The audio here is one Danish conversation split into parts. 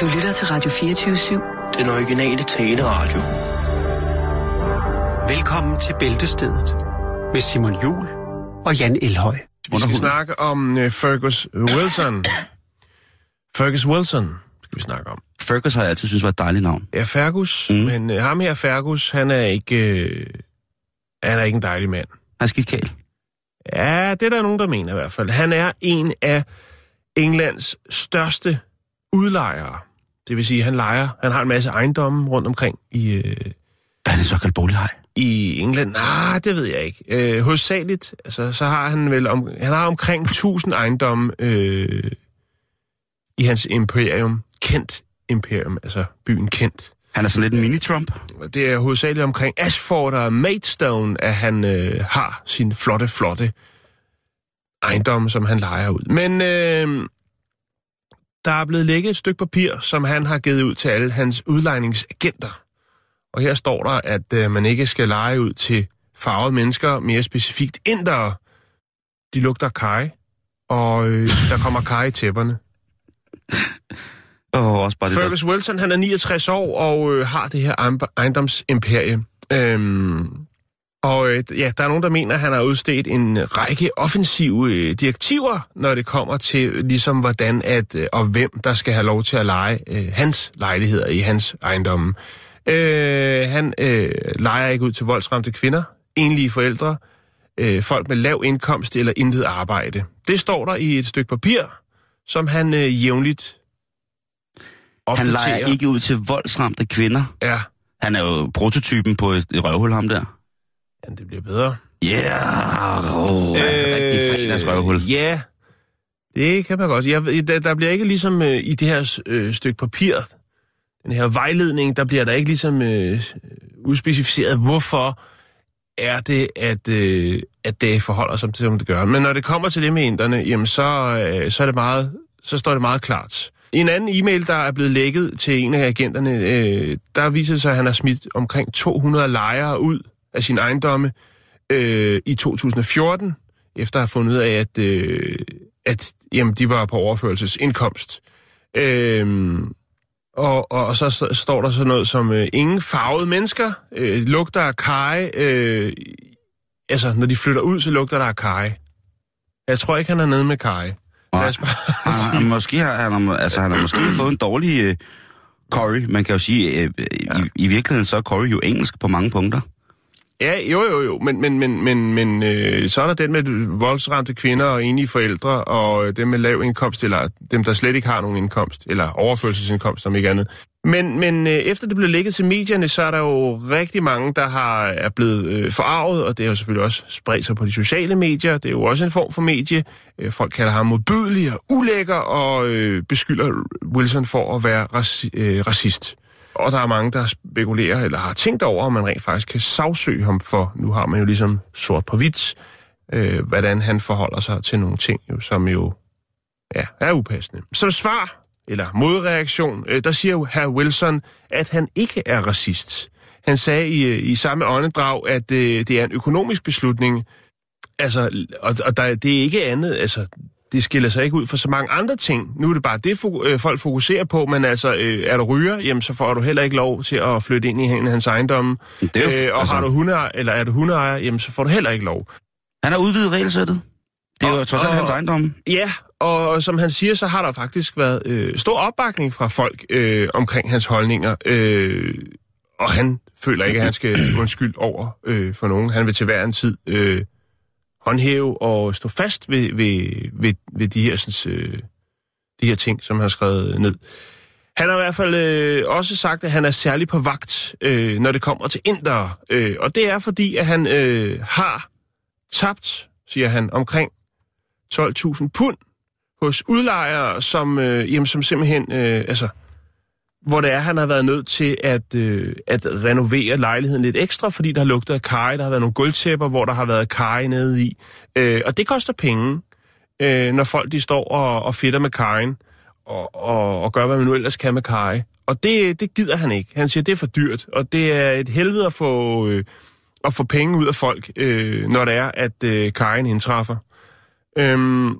Du lytter til Radio 24-7. Den originale taleradio. Velkommen til Bæltestedet med Simon Jul og Jan Elhøj. Vi skal snakke om uh, Fergus Wilson. Fergus Wilson skal vi snakke om. Fergus har jeg altid synes var et dejligt navn. Ja, Fergus. Mm. Men uh, ham her, Fergus, han er ikke... Uh, han er ikke en dejlig mand. Han er skidt kæl. Ja, det er der nogen, der mener i hvert fald. Han er en af Englands største udlejere. Det vil sige, at han lejer, han har en masse ejendomme rundt omkring i, øh, Er han en såkaldt bolighej? i England. Nej, det ved jeg ikke. Øh, hovedsageligt, altså, så har han vel om, han har omkring 1000 ejendomme øh, i hans imperium. Kent imperium, altså byen Kent. Han er sådan lidt en mini-Trump. Det er hovedsageligt omkring Ashford og Maidstone, at han øh, har sin flotte, flotte ejendom, som han lejer ud. Men øh, der er blevet lægget et stykke papir, som han har givet ud til alle hans udlejningsagenter. Og her står der, at øh, man ikke skal lege ud til farvede mennesker, mere specifikt indere. De lugter kaj, og øh, der kommer kaj i tæpperne. Og også bare det der. Fergus Wilson, han er 69 år og øh, har det her ejendom- ejendomsimperie. Øhm, og øh, ja, der er nogen, der mener, at han har udstedt en række offensive øh, direktiver, når det kommer til ligesom hvordan at øh, og hvem der skal have lov til at lege øh, hans lejligheder i hans ejendomme. Øh, han øh, leger ikke ud til voldsramte kvinder, enlige forældre, øh, folk med lav indkomst eller intet arbejde. Det står der i et stykke papir, som han øh, jævnligt Han opdaterer. leger ikke ud til voldsramte kvinder. Ja, Han er jo prototypen på et røvhul, ham der. Ja, det bliver bedre. Ja, yeah, oh, øh, rigtig fredagsrøvhul. Ja, det kan man godt. Jeg, der, der bliver ikke ligesom øh, i det her øh, stykke papir, den her vejledning, der bliver der ikke ligesom øh, udspecificeret, hvorfor er det, at, øh, at det forholder sig, som det gør. Men når det kommer til det med inderne, jamen så, øh, så, er det meget, så står det meget klart. En anden e-mail, der er blevet lækket til en af agenterne, øh, der viser sig, at han har smidt omkring 200 lejere ud af sin ejendomme øh, i 2014, efter at have fundet ud af, at, øh, at jamen, de var på overførelsesindkomst. Øh, og, og, og så, så står der sådan noget som, øh, ingen farvede mennesker, øh, lugter af kaj, øh, altså når de flytter ud, så lugter der af kaj. Jeg tror ikke, han er nede med kaj. Lad os bare Han, han, måske har han, altså, han har måske fået en dårlig øh, Corey. Man kan jo sige, øh, i, i virkeligheden så er Corey jo engelsk på mange punkter. Ja, jo, jo, jo, men, men, men, men, men øh, så er der den med voldsramte kvinder og enlige forældre, og øh, dem med lav indkomst, eller dem, der slet ikke har nogen indkomst, eller overførselsindkomst, som ikke andet. Men, men øh, efter det blev lækket til medierne, så er der jo rigtig mange, der har, er blevet øh, forarvet, og det har jo selvfølgelig også spredt sig på de sociale medier. Det er jo også en form for medie. Øh, folk kalder ham modbydelig og ulækker, og øh, beskylder Wilson for at være raci- øh, racist. Og der er mange, der spekulerer eller har tænkt over, om man rent faktisk kan sagsøge ham for, nu har man jo ligesom sort på hvidt, øh, hvordan han forholder sig til nogle ting, jo, som jo ja, er upassende. Som svar, eller modreaktion, øh, der siger jo herr Wilson, at han ikke er racist. Han sagde i, øh, i samme åndedrag, at øh, det er en økonomisk beslutning, altså, og, og der, det er ikke andet, altså, det skiller sig ikke ud for så mange andre ting. Nu er det bare det, øh, folk fokuserer på, men altså, øh, er du ryger, jamen, så får du heller ikke lov til at flytte ind i hans ejendomme. Det er jo, Øh, og altså, har du hundeejer, eller er du hundeejer, jamen, så får du heller ikke lov. Han har udvidet regelsættet. Det er jo trods alt hans ejendom. Ja, og som han siger, så har der faktisk været øh, stor opbakning fra folk øh, omkring hans holdninger. Øh, og han føler ikke, at han skal undskylde over øh, for nogen. Han vil til hver en tid øh, håndhæve og stå fast ved, ved, ved, ved de, her, sådan, øh, de her ting, som han har skrevet ned. Han har i hvert fald øh, også sagt, at han er særlig på vagt, øh, når det kommer til indere. Øh, og det er fordi, at han øh, har tabt, siger han, omkring 12.000 pund hos udlejere, som, øh, jamen, som simpelthen, øh, altså, hvor det er, han har været nødt til at, øh, at renovere lejligheden lidt ekstra, fordi der har lugtet af kaj, der har været nogle gulvtæpper, hvor der har været kaj nede i. Øh, og det koster penge, øh, når folk de står og, og fedter med kajen, og, og, og gør, hvad man nu ellers kan med kaj. Og det, det gider han ikke. Han siger, det er for dyrt, og det er et helvede at få, øh, at få penge ud af folk, øh, når det er, at øh, kajen indtræffer. Øhm,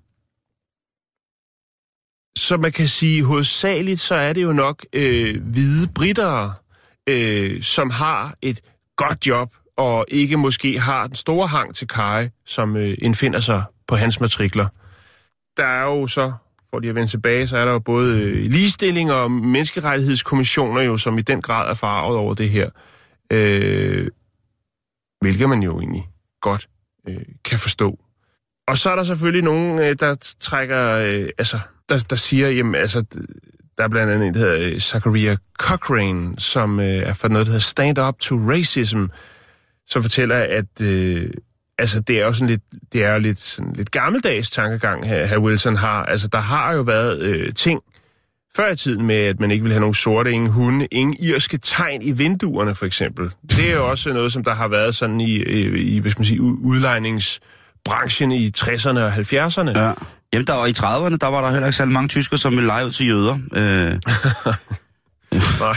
så man kan sige, hovedsageligt, så er det jo nok øh, hvide britter, øh, som har et godt job, og ikke måske har den store hang til Kai, som øh, indfinder sig på hans matrikler. Der er jo så, for lige at vende tilbage, så er der jo både øh, ligestilling og menneskerettighedskommissioner jo, som i den grad er farvet over det her. Øh, hvilket man jo egentlig godt øh, kan forstå. Og så er der selvfølgelig nogen, øh, der trækker, øh, altså, der, der siger, jamen, altså, der er blandt andet en, der hedder øh, Zachariah Cochrane, som øh, er for noget, der hedder Stand Up to Racism, som fortæller, at øh, altså, det er jo sådan lidt, det er jo lidt, sådan lidt gammeldags tankegang, her, her Wilson har. Altså, der har jo været øh, ting før i tiden med, at man ikke vil have nogen sorte, ingen hunde, ingen irske tegn i vinduerne, for eksempel. Det er jo også noget, som der har været sådan i, i, i hvad skal man sige, udlejningsbranchen i 60'erne og 70'erne. Ja. Jamen, der var i 30'erne, der var der heller ikke særlig mange tyskere, som ville lege ud til jøder. Øh, Nej,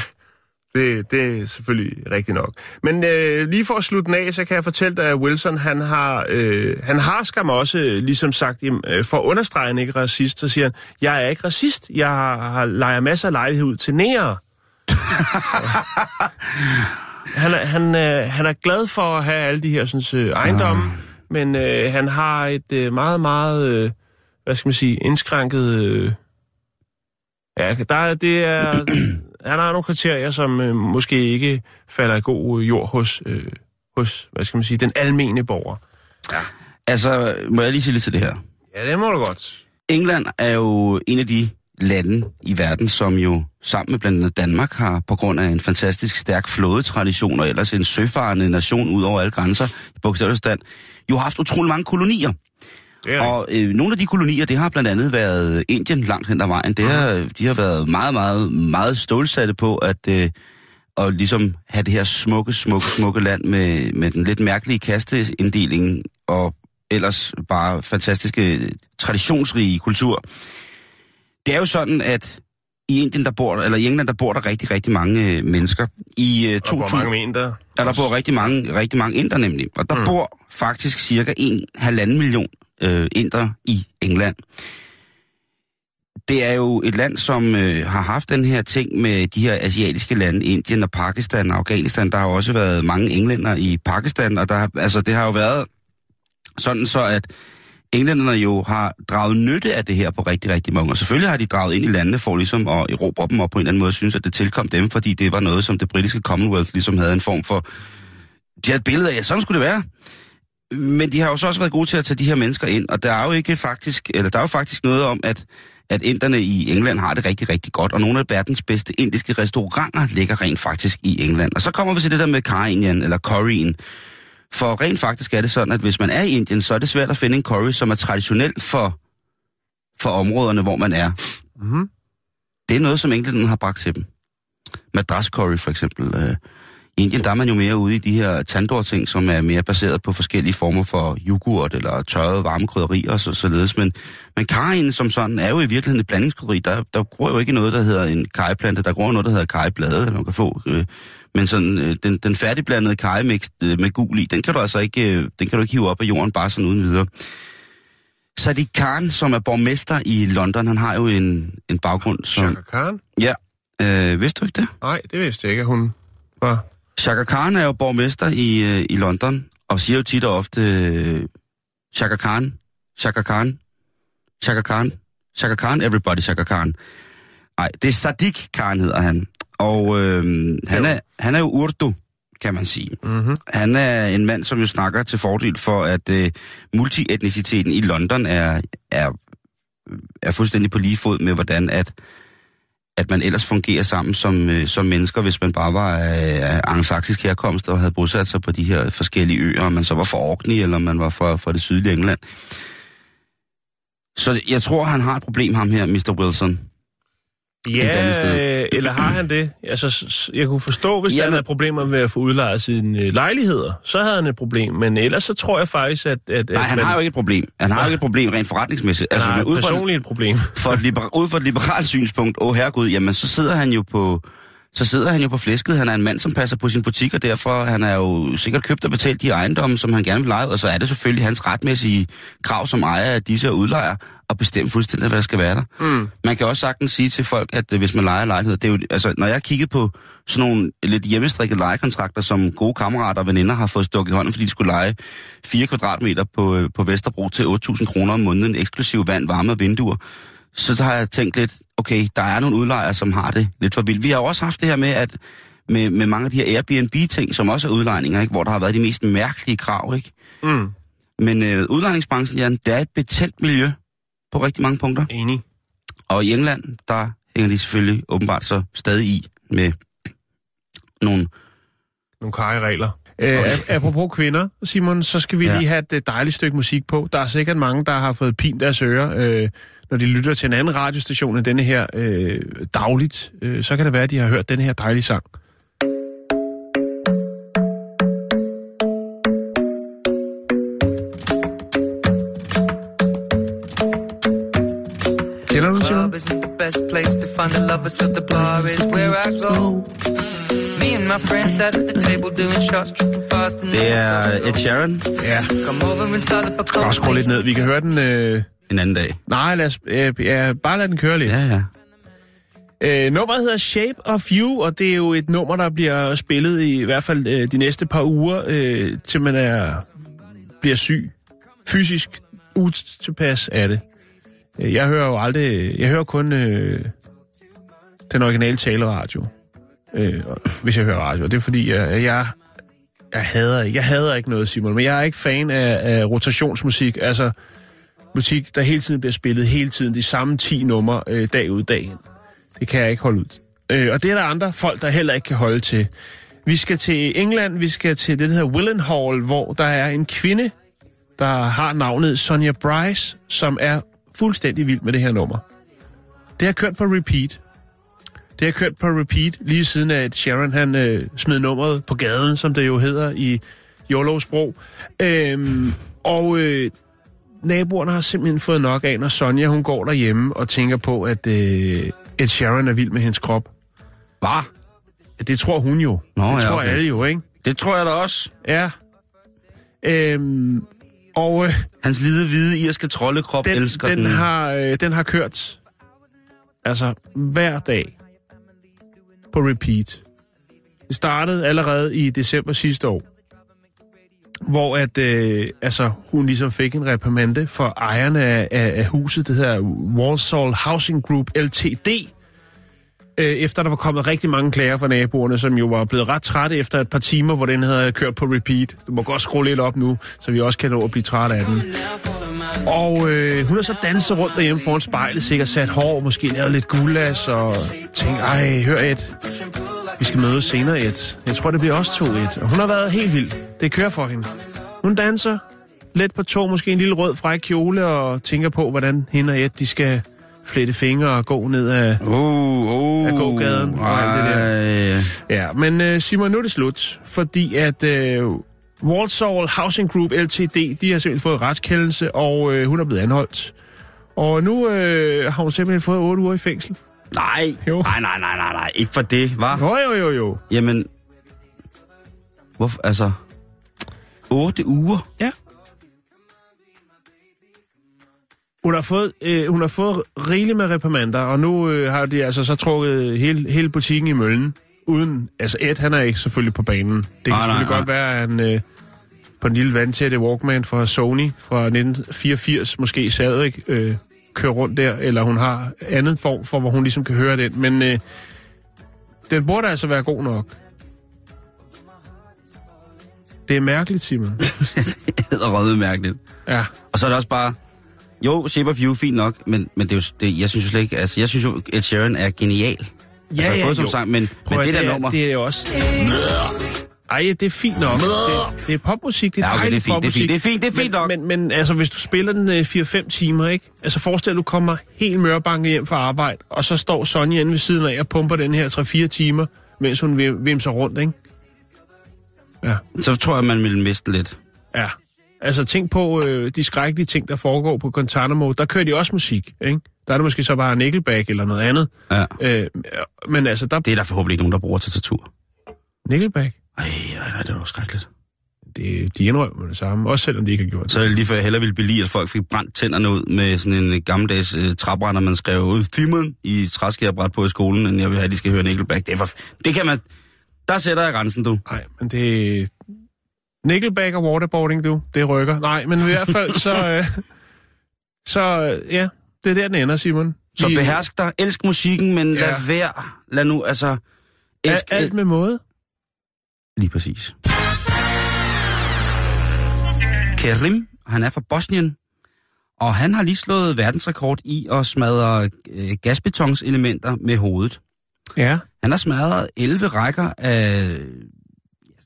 det, det er selvfølgelig rigtigt nok. Men øh, lige for at slutte den af, så kan jeg fortælle dig, at Wilson, han har, øh, han har skam også ligesom sagt, øh, for at understrege, han ikke er racist, så siger han, jeg er ikke racist, jeg har, har leger masser af lejlighed ud til nære. han, er, han, øh, han er glad for at have alle de her sådan, øh, ejendomme, Ah. men øh, han har et øh, meget, meget, øh, hvad skal man sige, indskrænket... Øh, ja, der, er- det er, han har nogle kriterier, som øh, måske ikke falder i god jord hos, øh, hos, hvad skal man sige, den almene borger. altså, må jeg lige sige lidt til det her? Ja, det må du godt. England er jo en af de lande i verden, som jo sammen med blandt andet Danmark har på grund af en fantastisk stærk flådetradition og ellers en søfarende nation ud over alle grænser i bogstaveligt jo har haft utrolig mange kolonier. Og øh, nogle af de kolonier, det har blandt andet været Indien langt hen ad vejen. Det har, de har været meget, meget, meget stålsatte på at, øh, at ligesom have det her smukke, smukke, smukke land med, med den lidt mærkelige kasteinddeling og ellers bare fantastiske, traditionsrige kultur. Det er jo sådan, at i Indien, der bor, eller i England, der bor der rigtig, rigtig mange øh, mennesker. I øh, Og hvor 2000, mange men der? Ja, der bor rigtig mange, rigtig mange inder nemlig. Og der mm. bor faktisk cirka en halvanden million øh, inder i England. Det er jo et land, som øh, har haft den her ting med de her asiatiske lande, Indien og Pakistan og Afghanistan. Der har jo også været mange englænder i Pakistan, og der, har- altså, det har jo været sådan så, at englænderne jo har draget nytte af det her på rigtig, rigtig mange. Og selvfølgelig har de draget ind i landene for ligesom at erobre dem, og på en eller anden måde synes, at det tilkom dem, fordi det var noget, som det britiske Commonwealth ligesom havde en form for... De havde et billede af, at sådan skulle det være. Men de har jo så også været gode til at tage de her mennesker ind, og der er jo ikke faktisk, eller der er jo faktisk noget om, at, at inderne i England har det rigtig, rigtig godt, og nogle af verdens bedste indiske restauranter ligger rent faktisk i England. Og så kommer vi til det der med Karien, eller curryen. For rent faktisk er det sådan, at hvis man er i Indien, så er det svært at finde en curry, som er traditionel for, for områderne, hvor man er. Mhm. Det er noget, som englænderne har bragt til dem. Madras curry for eksempel. Øh, Indien der er man jo mere ude i de her tandoor-ting, som er mere baseret på forskellige former for yoghurt eller tørrede varme krydderier og så, således. Men, men karien som sådan er jo i virkeligheden et blandingskrydderi. Der, der gror jo ikke noget, der hedder en kajplante. Der gror noget, der hedder kajblade, man kan få. Øh, men sådan, øh, den, den færdigblandede kajemix øh, med gul i, den kan du altså ikke, øh, den kan du ikke hive op af jorden bare sådan uden videre. Sadiq Khan, som er borgmester i London, han har jo en, en baggrund som... Chaka Khan? Ja, øh, vidste du ikke det? Nej, det vidste jeg ikke, at hun var. Chaka Khan er jo borgmester i, øh, i London, og siger jo tit og ofte, øh, Chaka Khan, Chaka Khan, Chaka Khan, Chaka Khan, everybody Chaka Khan. Nej, det er Sadiq Khan hedder han. Og øh, han, er, han er jo urdu, kan man sige. Mm-hmm. Han er en mand, som jo snakker til fordel for, at øh, multietniciteten i London er, er, er fuldstændig på lige fod med, hvordan at, at man ellers fungerer sammen som, øh, som mennesker, hvis man bare var af, øh, angsaksisk herkomst og havde bosat sig på de her forskellige øer, om man så var fra Orkney eller man var fra, fra det sydlige England. Så jeg tror, han har et problem, ham her, Mr. Wilson. Ja, eller har han det? Altså, jeg kunne forstå, hvis Jamen- han havde problemer med at få udlejet sine øh, lejligheder, så havde han et problem. Men ellers så tror jeg faktisk, at... at Nej, at han man, har jo ikke et problem. Han har jo ikke et problem rent forretningsmæssigt. han har men ud fra, personligt et problem. for et liber, ud fra et liberalt synspunkt, åh oh, herregud, jamen så sidder han jo på så sidder han jo på flæsket. Han er en mand, som passer på sin butik, og derfor han er jo sikkert købt og betalt de ejendomme, som han gerne vil lege, og så er det selvfølgelig hans retmæssige krav som ejer af disse udlejer at bestemme fuldstændig, hvad der skal være der. Mm. Man kan også sagtens sige til folk, at øh, hvis man leger lejlighed, det er jo, altså, når jeg kigger på sådan nogle lidt hjemmestrikkede lejekontrakter, som gode kammerater og veninder har fået stukket i hånden, fordi de skulle lege 4 kvadratmeter på, øh, på Vesterbro til 8.000 kroner om måneden, eksklusiv vand, varme og vinduer, så har jeg tænkt lidt, okay, der er nogle udlejere, som har det lidt for vildt. Vi har jo også haft det her med, at med, med mange af de her Airbnb-ting, som også er udlejninger, ikke? hvor der har været de mest mærkelige krav. Ikke? Mm. Men øh, udlejningsbranchen, Jan, det er et betændt miljø på rigtig mange punkter. Enig. Og i England, der hænger de selvfølgelig åbenbart så stadig i med nogle... Nogle regler. Øh, Okay. apropos kvinder, Simon, så skal vi Ja. ja. lige have et øh, dejligt stykke musik på. Der er sikkert mange, der har fået pin deres ører, øh, når de lytter til en anden radiostation end denne her øh, dagligt. Øh, så kan det være, at de har hørt denne her dejlige sang. Kender du den, Simon? Det er Ed Sheeran Ja. Come over and start up a Bare skru lidt ned. Vi kan høre den... Øh... en anden dag. Nej, lad os, øh, ja, bare lad den køre lidt. Ja, ja. Øh, nummeret hedder Shape of You, og det er jo et nummer, der bliver spillet i, i hvert fald øh, de næste par uger, øh, til man er, bliver syg. Fysisk utilpas af det. Øh, Jeg hører jo aldrig... Jeg hører kun øh, den originale taleradio, øh, hvis jeg hører radio. Og det er fordi, jeg, jeg, jeg, hader, jeg hader ikke noget, Simon, men jeg er ikke fan af, af rotationsmusik. Altså musik, der hele tiden bliver spillet, hele tiden de samme 10 numre øh, dag ud dag ind. Det kan jeg ikke holde ud. Øh, og det er der andre folk, der heller ikke kan holde til. Vi skal til England, vi skal til det, der hedder Willenhall, hvor der er en kvinde, der har navnet Sonja Bryce, som er fuldstændig vild med det her nummer. Det har kørt på repeat. Det har kørt på repeat lige siden at Sharon han øh, smed nummeret på gaden, som det jo hedder i Jorlovsbro. Øhm, og øh, naboerne har simpelthen fået nok af, når Sonja hun går derhjemme og tænker på, at øh, Ed Sheeran er vild med hendes krop. Hvad? Det tror hun jo. Nå, det ja, tror okay. alle jo, ikke? Det tror jeg da også. Ja. Øhm, og øh, Hans lille hvide irske troldekrop den, elsker den, den. har, øh, den har kørt altså hver dag på repeat. Det startede allerede i december sidste år, hvor at, øh, altså, hun ligesom fik en reprimande for ejerne af, af, af huset, det hedder Walsall Housing Group LTD, øh, efter der var kommet rigtig mange klager fra naboerne, som jo var blevet ret trætte efter et par timer, hvor den havde kørt på repeat. Du må godt skrue lidt op nu, så vi også kan nå at blive trætte af den. Og øh, hun har så danset rundt derhjemme foran spejlet, sikkert sat hår, måske lavet lidt gulas, og tænkt, ej, hør et, vi skal mødes senere et. Jeg tror, det bliver også to et. Og hun har været helt vild. Det kører for hende. Hun danser let på to, måske en lille rød fræk kjole, og tænker på, hvordan hende og et, de skal flette fingre og gå ned af... Oh, oh, Af gågaden og alt det der. Ja, men øh, Simon, nu er det slut, fordi at øh, Walsall Housing Group LTD, de har simpelthen fået retskendelse, og øh, hun er blevet anholdt. Og nu øh, har hun simpelthen fået 8 uger i fængsel. Nej, Jo. nej, nej, nej, nej, nej, ikke for det, hva'? Jo, jo, jo, jo. Jamen, hvorfor, altså, otte uger? Ja. Hun har fået, øh, hun har fået rigeligt med reprimander, og nu øh, har de altså så trukket hele, hele butikken i møllen. Uden, altså Ed, han er ikke selvfølgelig på banen. Det kan Nej, nej, selvfølgelig nej. godt være, at han øh, på en lille vandtætte Walkman fra Sony fra 1984 måske stadig øh, kører rundt der, eller hun har andet form for, hvor hun ligesom kan høre den. Men øh, den burde altså være god nok. Det er mærkeligt, Simon. Det er røde mærkeligt. Ja. Og så er det også bare, jo, Shape of You, fint nok, men, men det er jo, det, jeg synes jo slet ikke, altså, jeg synes jo, Ed Sheeran er genial. Ja, altså, ja, som jo. sang, men, Prøv men at, det, der det, er, nummer, det er jo også... Ej, det er fint nok. Det, det er popmusik, det er Ja, okay, dejligt det er fint, det er popmusik. fint, det er fint, det er fint men, nok. Men, men altså, hvis du spiller den øh, 4-5 timer, ikke? Altså, forestil dig, du kommer helt mørbanket hjem fra arbejde, og så står Sonja inde ved siden af og pumper den her 3-4 timer, mens hun vim- vimser rundt, ikke? Ja, så tror jeg, man vil miste lidt. ja. Altså tænk på øh, de skrækkelige ting, der foregår på Guantanamo. Der kører de også musik, ikke? Der er det måske så bare Nickelback eller noget andet. Ja. Øh, men altså, der... Det er der forhåbentlig ikke nogen, der bruger til tortur. Nickelback, Ej, ej, ej, det var skrækkeligt. det, de indrømmer det samme, også selvom de ikke har gjort det. Så er det lige før jeg hellere ville belige, at folk fik brændt tænderne ud med sådan en gammeldags øh, træbrænder, man skrev ud Timon i træskærebræt på i skolen, end jeg vil have, at de skal høre Nickelback. Det, er for, det kan man... Der sætter jeg grænsen, du. Nej, men det... Nickelback og waterboarding, du, det rykker. Nej, men i hvert fald så... Øh, så øh, ja, det er der, den ender, Simon. Så Vi- behersk dig, elsk musikken, men lad Ja. være. Lad nu, altså... Elsk, Alt, alt med måde. Lige præcis. Kerim, han er fra Bosnien, og han har lige slået verdensrekord i at smadre øh, gasbetonselementer med hovedet. Ja. Han har smadret 11 rækker af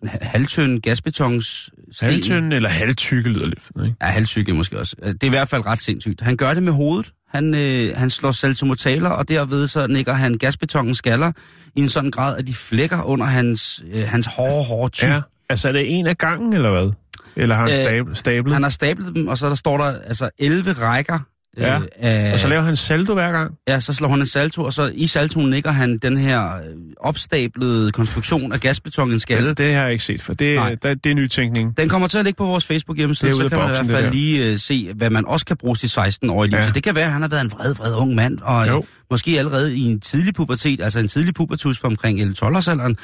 halvtøn gasbetons Halvtynd eller halvtykke lyder lidt, ikke? Ja, halvtykke måske også. Det er i hvert fald ret sindssygt. Han gør det med hovedet. Han, øh, han slår saltomotaler, og derved så nikker han gasbetongen skaller i en sådan grad, at de flækker under hans, øh, hans hårde, hårde tyg. Ja. Altså, er det en af gangen, eller hvad? Eller har han Øh, stab- stablet? Han har stablet dem, og så der står der altså 11 rækker. Øh, Ja, af, Og så laver han saldo hver gang? ja, så slår han en salto, og så i saltoen nikker han den her øh, opstablede konstruktion af gasbeton i en skalle. Det, det har jeg ikke set, for det, Nej. der, det er nytænkning. Den kommer til at ligge på vores Facebook-hjemmeside, Det så kan man i boksen, hvert fald det lige uh, se, hvad man også kan bruge til 16-årige liv. Ja. Så det kan være, at han har været en vred, vred ung mand, og Jo. jo. måske allerede i en tidlig pubertet, altså en tidlig pubertus for omkring 11-12-årsalderen,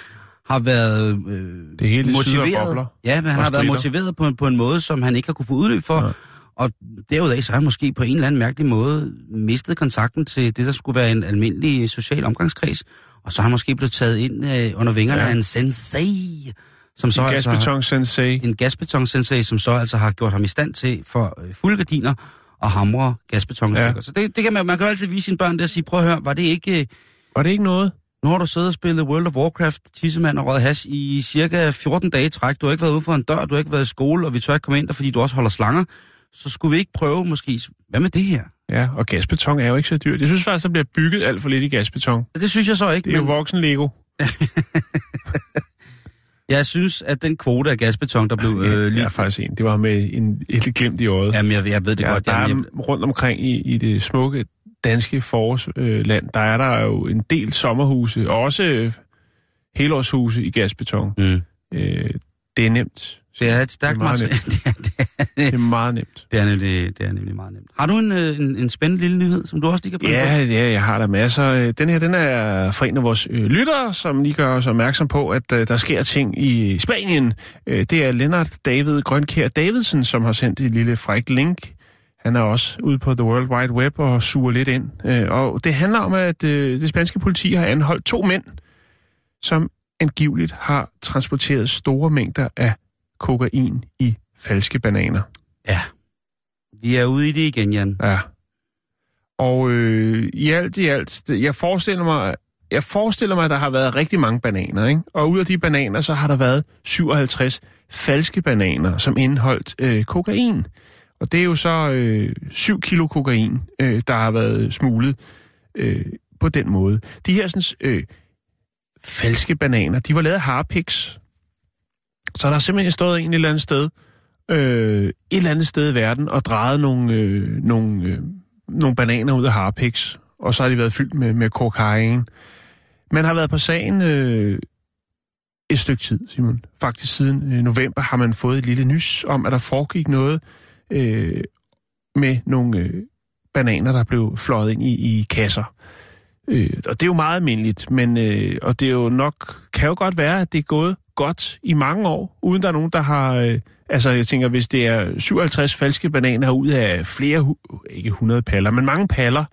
har været øh, Det hele motiveret. Ja, men han har været motiveret på en, på en måde, som han ikke har kunne få udløb for. Ja. Og derudaf så har han måske på en eller anden mærkelig måde mistet kontakten til det, der skulle være en almindelig social omgangskreds. Og så er han måske blevet taget ind øh, under vingerne Ja. af en sensei, som så En altså har- gasbeton sensei. en gasbetonsensei, som så altså har gjort ham i stand til for øh, fulde gardiner og hamre gasbetonstykker. Ja. Ja. Så det, det kan man, man kan jo altid vise sine børn det og sige, prøv at høre, var det ikke... øh, Var det ikke noget? Nu har du siddet og spillet World of Warcraft, tissemand og røget hash i cirka 14 dage i træk. Du har ikke været ude for en dør, du har ikke været i skole, og vi tør ikke komme ind der, fordi du også holder slanger. Så skulle vi ikke prøve måske... Hvad med det her? Ja, og gasbeton er jo ikke så dyrt. Jeg synes faktisk, der bliver bygget alt for lidt i gasbeton. Det synes jeg så ikke, Det er jo men voksen Lego. jeg synes, at den kvote af gasbeton, der blev øh, Øh, lige... jeg er faktisk en. Det var med en, et glimt i øjet. Jamen, jeg, jeg ved det ja, godt. der Jamen, er rundt omkring i, i det smukke danske forårsland, der er der jo en del sommerhuse, og også øh, helårshuse i gasbeton. jeg, mm, Øh, det er nemt. det er et stærkt Det er materiale. Det er, det, er, Det er meget nemt. Det er nemlig, det er nemlig meget nemt. Har du en, øh, en, en spændende lille nyhed, som du også lige kan bringe Ja, ja, jeg har der masser. Øh, Den her, den er fra en af vores øh, lyttere, som lige gør os opmærksom på, at øh, der sker ting i Spanien. Øh, det er Lennart David Grønkær Davidsen, som har sendt et lille frækt link. Han er også ude på The World Wide Web og suger lidt ind. Øh, og det handler om, at det spanske politi har anholdt to mænd, som angiveligt har transporteret store mængder af kokain i falske bananer. Ja. Vi er ude i det igen, Jan. Ja. Og øh, i alt i alt, jeg forestiller mig, jeg forestiller mig, at der har været rigtig mange bananer, ikke? Og ud af de bananer, så har der været 57 falske bananer, som indeholdt øh, kokain. Og det er jo så øh, 7 kilo kokain, øh, der har været smuglet øh, på den måde. De her sådan, øh, falske bananer, de var lavet af harpiks. Så der har simpelthen stået en et eller andet sted, øh, et eller andet sted i verden, og drejet nogle, øh, nogle, øh, nogle bananer ud af harpiks. Og så har de været fyldt med, med kokain. Man har været på sagen øh, et stykke tid, Simon. Faktisk siden øh, november har man fået et lille nys om, at der foregik noget øh, med nogle øh, bananer, der blev fløjet ind i, i kasser. Øh, og det er jo meget almindeligt, men øh, og det er jo nok, kan jo godt være, at det er gået godt i mange år, uden der er nogen, der har... Øh, altså, jeg tænker, hvis det er 57 falske bananer ud af flere, ikke 100 paller, men mange paller,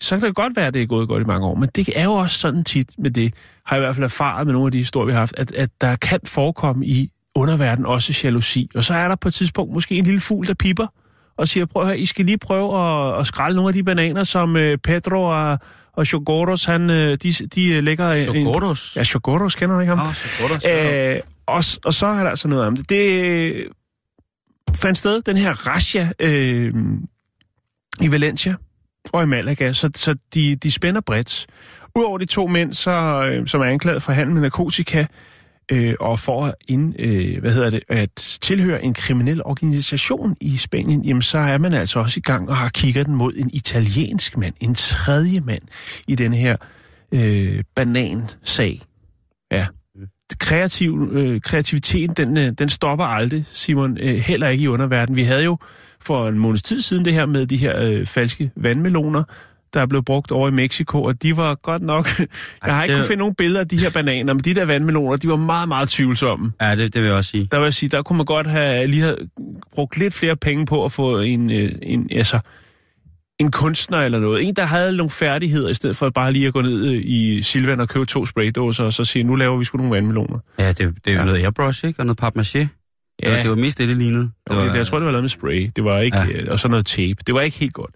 så kan det godt være, at det er gået godt i mange år. Men det er jo også sådan tit med det, har jeg i hvert fald erfaret med nogle af de historier, vi har haft, at, at der kan forekomme i underverden også jalousi. Og så er der på et tidspunkt måske en lille fugl, der piper og siger, prøv at høre, I skal lige prøve at, at skrælle nogle af de bananer, som øh, Pedro og, og Chogoros, han, øh, de, de øh, lægger... en- Chogoros? Ja, Chogoros, kender du ikke ham? Åh, Chogoros. ja. Øh, og, og så er der altså noget om det. Det fandt sted, den her Rasha øh, i Valencia og i Malaga, så, så de, de spænder bredt. Udover de to mænd, så, øh, som er anklaget for handel med narkotika, øh, og for at, ind, øh, hvad hedder det, at tilhøre en kriminel organisation i Spanien, jamen så er man altså også i gang og har kigget den mod en italiensk mand, en tredje mand i den her øh, banansag. Ja. Kreativ, øh, kreativiteten, den, øh, den stopper aldrig, Simon, øh, heller ikke i underverdenen. Vi havde jo for en måneds tid siden det her med de her øh, falske vandmeloner, der er blevet brugt over i Mexico, og de var godt nok... jeg har ikke det- kunnet finde nogen billeder af de her bananer, men de der vandmeloner, de var meget, meget tvivlsomme. Ja, det, det vil jeg også sige. Der vil jeg sige, der kunne man godt have lige have brugt lidt flere penge på at få en, øh, en, altså, en kunstner eller noget. En, der havde nogle færdigheder, i stedet for bare lige at gå ned øh, i Silvan og købe to spraydåser, og så sige, nu laver vi sgu nogle vandmeloner. Ja, det, det er jo Ja. noget airbrush, ikke? Og noget papmaché. Ja. Det, var, det var mest det, det lignede. Det Det var, jeg tror, det var lavet med spray. Det var ikke, Ja. ja. og så noget tape. Det var ikke helt godt.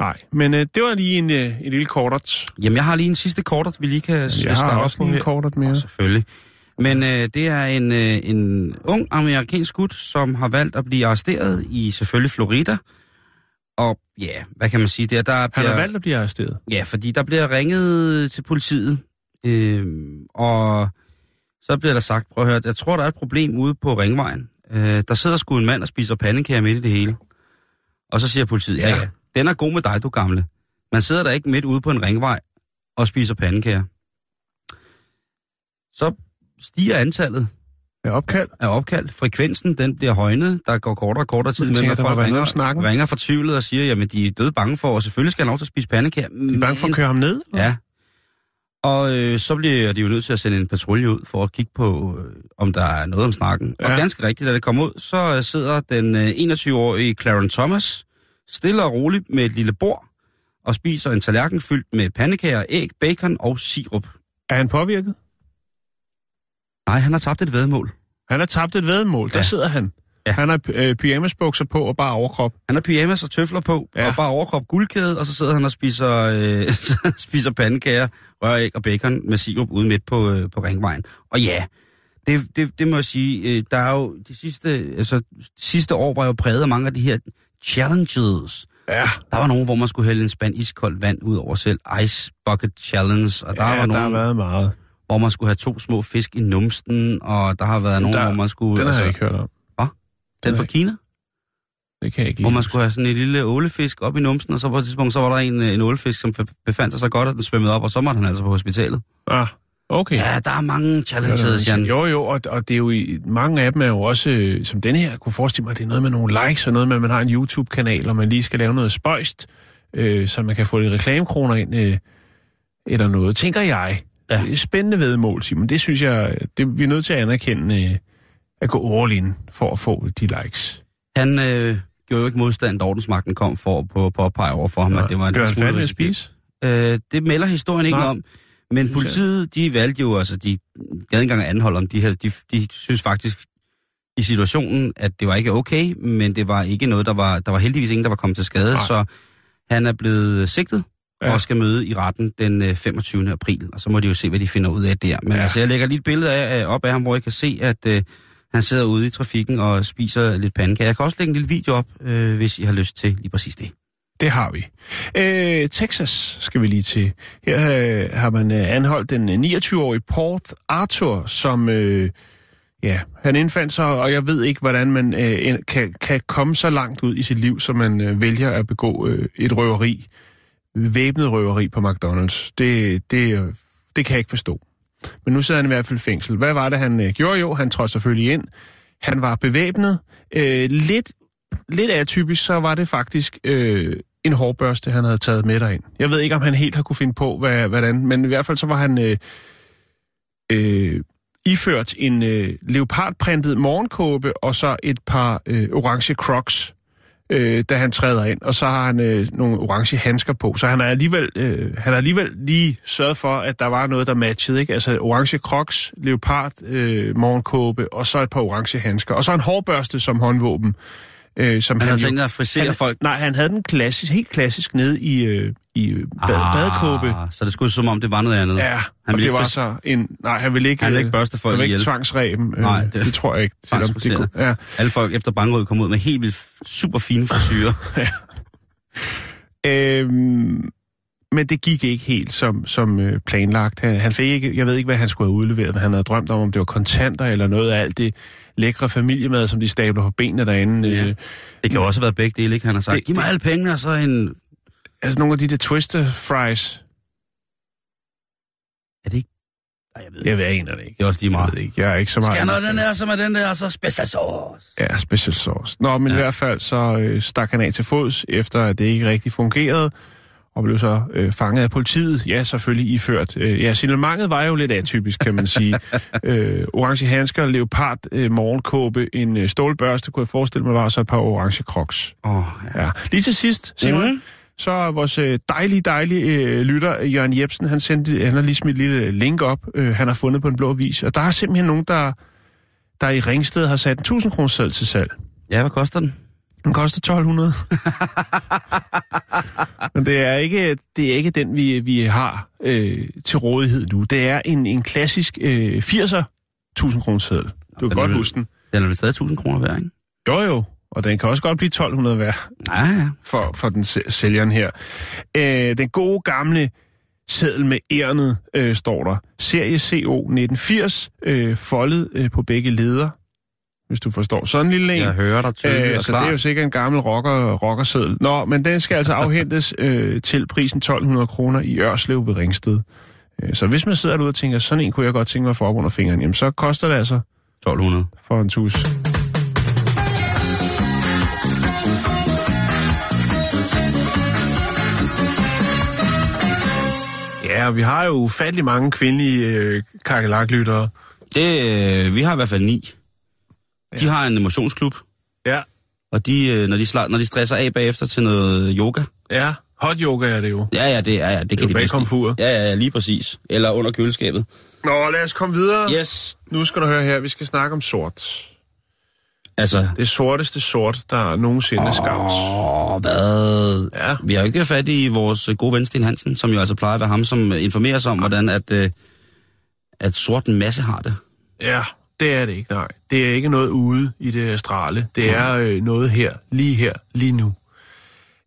Nej, men øh, det var lige en, øh, en lille kortert. Jamen, jeg har lige en sidste kortet, vi lige kan Jeg starte har også lige en her. kortert mere. Selvfølgelig. Men øh, det er en, øh, en ung amerikansk gut, som har valgt at blive arresteret i selvfølgelig Florida. Og ja, hvad kan man sige der? der Han bliver, har valgt at blive arresteret. Ja, fordi der bliver ringet til politiet, øh, og så bliver der sagt, prøv at høre, jeg tror, der er et problem ude på Ringvejen. Øh, der sidder sgu en mand og spiser pandekager midt i det hele. Og så siger politiet, ja, Ja. Den er god med dig, du gamle. Man sidder der ikke midt ude på en ringvej og spiser pandekager. Så stiger antallet Med opkald. af opkald. Frekvensen, den bliver højnet. Der går kortere og kortere tid mellem, at folk ringer, ringer fortvivlet og siger, jamen de er døde bange for, og selvfølgelig skal han lov til at spise pandekager. De er bange for at køre ham ned. Ja. Og øh, så bliver de jo nødt til at sende en patrulje ud for at kigge på, øh, om der er noget om snakken. Ja. Og ganske rigtigt, da det kommer ud, så øh, sidder den øh, 21-årige Clarence Thomas stille og roligt med et lille bord og spiser en tallerken fyldt med pandekager, æg, bacon og sirup. Er han påvirket? Nej, han har tabt et vedmål. Han har tabt et vedmål. Der Ja. sidder han. Ja. Han har øh, pyjamasbukser på og bare overkrop. Han har pyjamas og tøfler på, ja. Og bare overkrop guldkæde, og så sidder han og spiser, øh, spiser pandekager, røræg og bacon med sirup ude midt på, øh, på ringvejen. Og ja, det, det, det må jeg sige, øh, der er jo de sidste, altså, de sidste år var jo præget af mange af de her challenges. Ja, Der var nogen, hvor man skulle hælde en spand iskoldt vand ud over selv. Ice Bucket Challenge. Og der ja var der nogen, har været meget. hvor man skulle have to små fisk i numsten. Og der har været nogen, Der- hvor man skulle... Den har jeg ikke hørt om. Den fra Kina? Det kan jeg ikke Hvor man skulle have sådan en lille ålefisk op i numsen, og så på et tidspunkt, så var der en, øh, en ålefisk, som befandt sig så godt, at den svømmede op, og så måtte han altså på hospitalet. Ah, okay. Ja, der er mange challenges, Jan. Jo, jo, og, og det er jo i, mange af dem er jo også, øh, som den her, kunne forestille mig, det er noget med nogle likes, og noget med, at man har en YouTube-kanal, og man lige skal lave noget spøjst, øh, så man kan få lidt reklamekroner ind, øh, eller noget, tænker jeg. Ja. Det er spændende vedmål, Simon. Det synes jeg, det, vi er nødt til at anerkende, øh, at gå all in for at få de likes. Han øh, gjorde jo ikke modstand, da ordensmagten kom for på, på påpege over for ham, at det var en smule at spise? Øh, det melder historien ikke Nej. om. Men politiet, de valgte jo, altså de gad engang at anholde om de her, de, de synes faktisk i situationen, at det var ikke okay, men det var ikke noget, der var, der var heldigvis ingen, der var kommet til skade, Nej. så han er blevet sigtet Ja. og skal møde i retten den øh, 25. april, og så må de jo se, hvad de finder ud af der. Men ja. Altså, jeg lægger lige et billede af, af, op af ham, hvor jeg kan se, at øh, han sidder ude i trafikken og spiser lidt pandekager. Jeg kan også lægge en lille video op, øh, hvis I har lyst til lige præcis det. Det har vi. Øh, Texas skal vi lige til. Her øh, har man øh, anholdt den øh, 29-årige Port Arthur, som... Øh, ja, han indfandt sig, og jeg ved ikke, hvordan man øh, kan, kan komme så langt ud i sit liv, så man øh, vælger at begå øh, et røveri. Væbnet røveri på McDonald's. Det, det, øh, det kan jeg ikke forstå. Men nu sidder han i hvert fald i fængsel. Hvad var det, han øh, gjorde? Jo, han trådte selvfølgelig ind. Han var bevæbnet. Øh, lidt, lidt atypisk, så var det faktisk øh, en hårbørste, han havde taget med derind. Jeg ved ikke, om han helt har kunne finde på, hvad, hvordan, men i hvert fald så var han øh, øh, iført en øh, leopardprintet morgenkåbe og så et par øh, orange crocs, øh, da han træder ind. Og så har han øh, nogle orange handsker på. Så han har alligevel, øh, han har alligevel lige sørget for, at der var noget, der matchede. Ikke? Altså orange crocs, leopard øh, morgenkåbe og så et par orange handsker. Og så en hårbørste som håndvåben. Øh, som Han har jo- tænkt sig at frisere han, folk. Nej, han havde den klassisk, helt klassisk nede i, øh, i bad, ah, badekåbe. Så det skulle som om, det var noget andet. Ja, han og ville det ikke var så en... Nej, han ville ikke... Han ville øh, ikke børste folk han ville ikke ihjel. Øh, Nej, det, det- det, tror jeg ikke. Selvom det kunne, ja. Alle folk efter bankrød kom ud med helt vildt super fine frisyrer. Øhm, men det gik ikke helt som, som øh, planlagt. Han, han fik ikke, jeg ved ikke, hvad han skulle have udleveret, men han havde drømt om, om det var kontanter eller noget af alt det lækre familiemad, som de stabler på benene derinde. Ja. Øh, Det kan jo også have været begge dele, ikke? Han har sagt, Det- giv mig alle pengene, og så en... altså nogle af de der twister fries. Er det ikke? Nej, jeg ved Jeg ved, jeg aner det ikke. Det er også lige Jeg meget. ved ikke. Jeg er ikke så meget... Skal jeg noget den der, som er den der, og så special sauce. Ja, special sauce. Nå, men ja. i hvert fald så øh, stak han af til fods, efter at det ikke rigtig fungerede, og blev så øh, fanget af politiet. Ja, selvfølgelig iført. Øh, ja, signalementet var jo lidt atypisk, kan man sige. øh, orange handsker, leopard, øh, morgenkåbe, en øh, stålbørste, kunne jeg forestille mig, var så et par orange crocs. Oh, ja. Ja. Lige til sidst, Simon, mm. så er vores øh, dejlige, dejlige øh, lytter, Jørgen Jebsen, han, sendte, han har lige smidt et lille link op, øh, han har fundet på en blå vis, og der er simpelthen nogen, der, der i Ringsted har sat en 1000 kroner seddel til salg. Ja, hvad koster den? Den koster 1200. Men det er ikke, det er ikke den, vi, vi har øh, til rådighed nu. Det er en, en klassisk øh, 80'er 1000 kroner seddel. Du kan den godt er- huske den. Den er vel stadig 1000 kroner værd, ikke? Jo jo, og den kan også godt blive 1200 værd Ja, ja. for, for den sæ- sælgeren her. Øh, den gode gamle seddel med ærnet, øh, står der. Serie CO 1980, øh, foldet øh, på begge leder, hvis du forstår. Sådan en lille en. Jeg hører dig tydeligt Øh, så det er jo sikkert en gammel rocker, rockerseddel. Nå, men den skal altså afhentes øh, til prisen 1200 kroner i Ørslev ved Ringsted. Øh, så hvis man sidder derude og tænker, sådan en kunne jeg godt tænke mig at få op under fingeren, jamen så koster det altså 1200. for en tus. Ja, og vi har jo ufattelig mange kvindelige øh, kakelaklyttere. Det, øh, vi har i hvert fald ni. De har en emotionsklub, Ja, og de, øh, når, de når de stresser af bagefter til noget yoga. ja. Hot yoga er det jo. Ja, ja, det, er, ja, det kan jo de bag bedst lide. komfuret. Ja, ja, lige præcis. Eller under køleskabet. Nå, lad os komme videre. Yes. Nu skal du høre her, vi skal snakke om sort. Altså, Det sorteste sort, der nogensinde er skabt. åh, hvad? Ja. Vi har jo ikke fat i vores gode ven Sten Hansen, som jo altså plejer at være ham, som informerer os om, hvordan at, øh, at sort en masse har det. Ja, det er det ikke, nej. Det er ikke noget ude i det astrale. Det er øh, noget her, lige her, lige nu.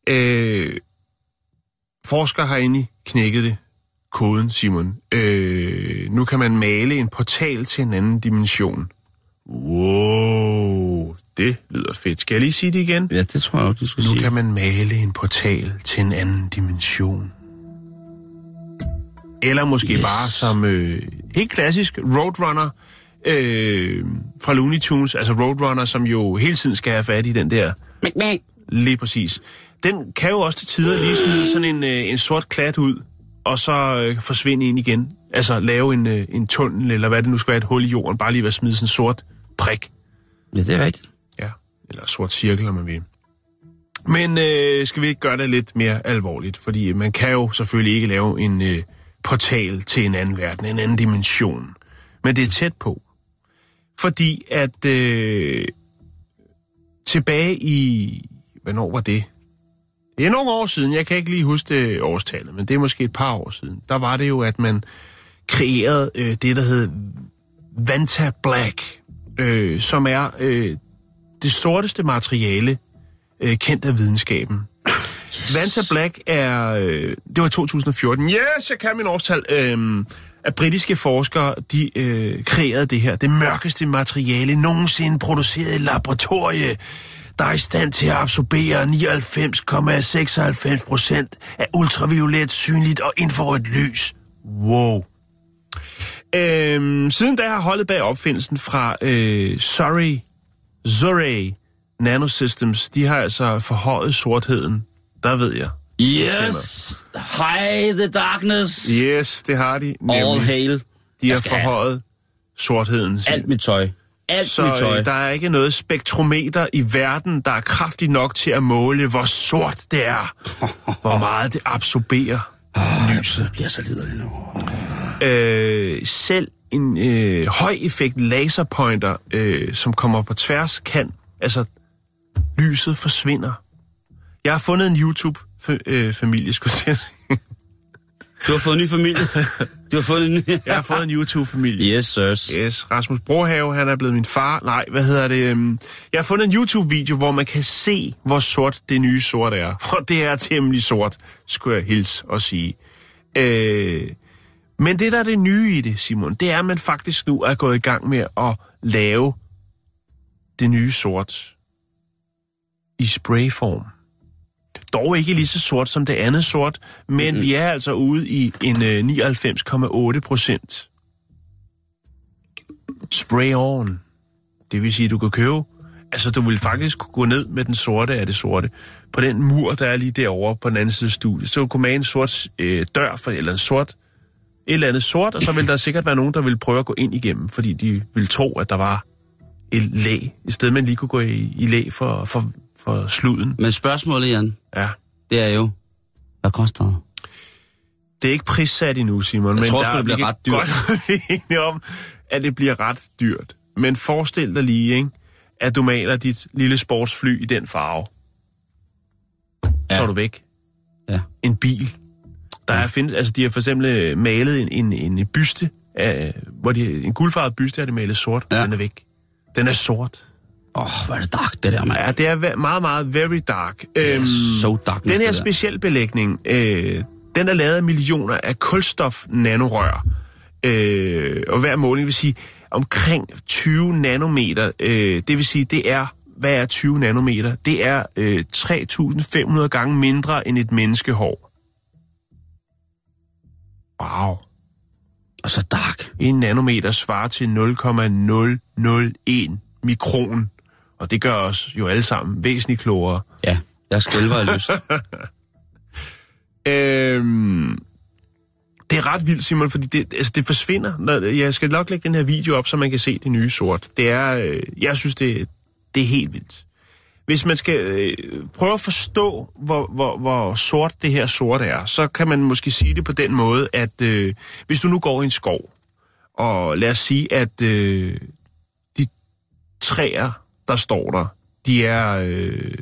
Øh, forskere har egentlig knækket det, koden, Simon. Øh, nu kan man male en portal til en anden dimension. Wow, det lyder fedt. Skal jeg lige sige det igen? Ja, det tror jeg også, du skulle Nu sige. kan man male en portal til en anden dimension. Eller måske yes. bare som øh, helt klassisk Roadrunner øh, fra Looney Tunes. Altså Roadrunner, som jo hele tiden skal have fat i den der... Lige præcis. Den kan jo også til tider lige smide sådan en, øh, en sort klat ud, og så øh, forsvinde ind igen. Altså lave en, øh, en tunnel, eller hvad det nu skal være, et hul i jorden. Bare lige være smide sådan en sort prik. Ja, det er rigtigt. Ja, eller sort cirkel, om man vil. Men øh, skal vi ikke gøre det lidt mere alvorligt? Fordi man kan jo selvfølgelig ikke lave en øh, portal til en anden verden, en anden dimension. Men det er tæt på. Fordi at øh, tilbage i... Hvornår var det? Det er nogle år siden, jeg kan ikke lige huske det årstallet, men det er måske et par år siden. Der var det jo, at man kreerede øh, det, der hed Vanta Black, øh, som er øh, det sorteste materiale øh, kendt af videnskaben. Yes. Vanta Black er... Øh, det var 2014. Yes, jeg kan min årstal. Øh, at britiske forskere, de øh, kreerede det her. Det mørkeste materiale nogensinde produceret i laboratorie, der er i stand til at absorbere 99,96 procent af ultraviolet, synligt og infrarødt lys. Wow. Øhm, siden da har holdet bag opfindelsen fra øh, Surrey, Surrey Nanosystems, de har altså forhøjet sortheden. Der ved jeg. Yes! Hi, the darkness! Yes, det har de. All Nemlig. hail. De Jeg har forhøjet sortheden. Alt mit tøj. Alt Så mit tøj. øh, der er ikke noget spektrometer i verden, der er kraftigt nok til at måle, hvor sort det er. hvor meget det absorberer lyset. bliver så liderlig nu. Øh, selv en øh, høj effekt laserpointer, øh, som kommer på tværs, kan, altså, lyset forsvinder. Jeg har fundet en YouTube-familie, skulle jeg sige. Du har fået en ny familie. Du har fået en ny... Jeg har fået en YouTube-familie. Yes, sirs. Yes, Rasmus Brohave, han er blevet min far. Nej, hvad hedder det? øhm, Jeg har fundet en YouTube-video, hvor man kan se, hvor sort det nye sort er. Og det er temmelig sort, skulle jeg hilse og sige. Øh, men det, der er det nye i det, Simon, det er, at man faktisk nu er gået i gang med at lave det nye sort i sprayform. Dog ikke lige så sort som det andet sort, men mm-hmm. vi er altså ude i en øh, 99,8 procent spray on. Det vil sige, at du kan købe... Altså, du vil faktisk kunne gå ned med den sorte af det sorte. På den mur, der er lige derovre på den anden side af studiet. Så kunne male en sort øh, dør, for, eller en sort... Et eller andet sort, og så vil der sikkert være nogen, der vil prøve at gå ind igennem, fordi de vil tro, at der var et læg, i stedet man lige kunne gå i, i læg for, for, for sluden. Men spørgsmålet, Jan, Ja. det er jo, hvad koster det? Det er ikke prissat endnu, Simon. Jeg men tror der er det bliver ret dyrt. Godt enige om, at det bliver ret dyrt. Men forestil dig lige, ikke, at du maler dit lille sportsfly i den farve. Ja. Så er du væk. Ja. En bil. Der er findes, altså de har for eksempel øh, malet en, en, en byste, af, hvor de, en guldfarvet byste har de malet sort. Ja. Den er væk. Den er sort. Åh, oh, hvor er det dark, det der, mand. Ja, det er meget, meget very dark. Det er Øhm, so dark, Den her speciel belægning, øh, den er lavet af millioner af kulstof-nanorør. Øh, og hver måling vil sige omkring 20 nanometer. Øh, det vil sige, det er, hvad er 20 nanometer? Det er øh, 3.500 gange mindre end et menneskehår. Wow. Og så dark. En nanometer svarer til 0,001 mikron. Og det gør os jo alle sammen væsentligt klogere. Ja, jeg skælver af lyst. Øhm, det er ret vildt, Simon, fordi det, altså, det forsvinder. Jeg skal nok lægge den her video op, så man kan se det nye sort. Det er, øh, jeg synes, det, det er helt vildt. Hvis man skal øh, prøve at forstå, hvor, hvor, hvor sort det her sort er, så kan man måske sige det på den måde, at øh, hvis du nu går i en skov, og lad os sige, at øh, de træer, der står der, de er, øh,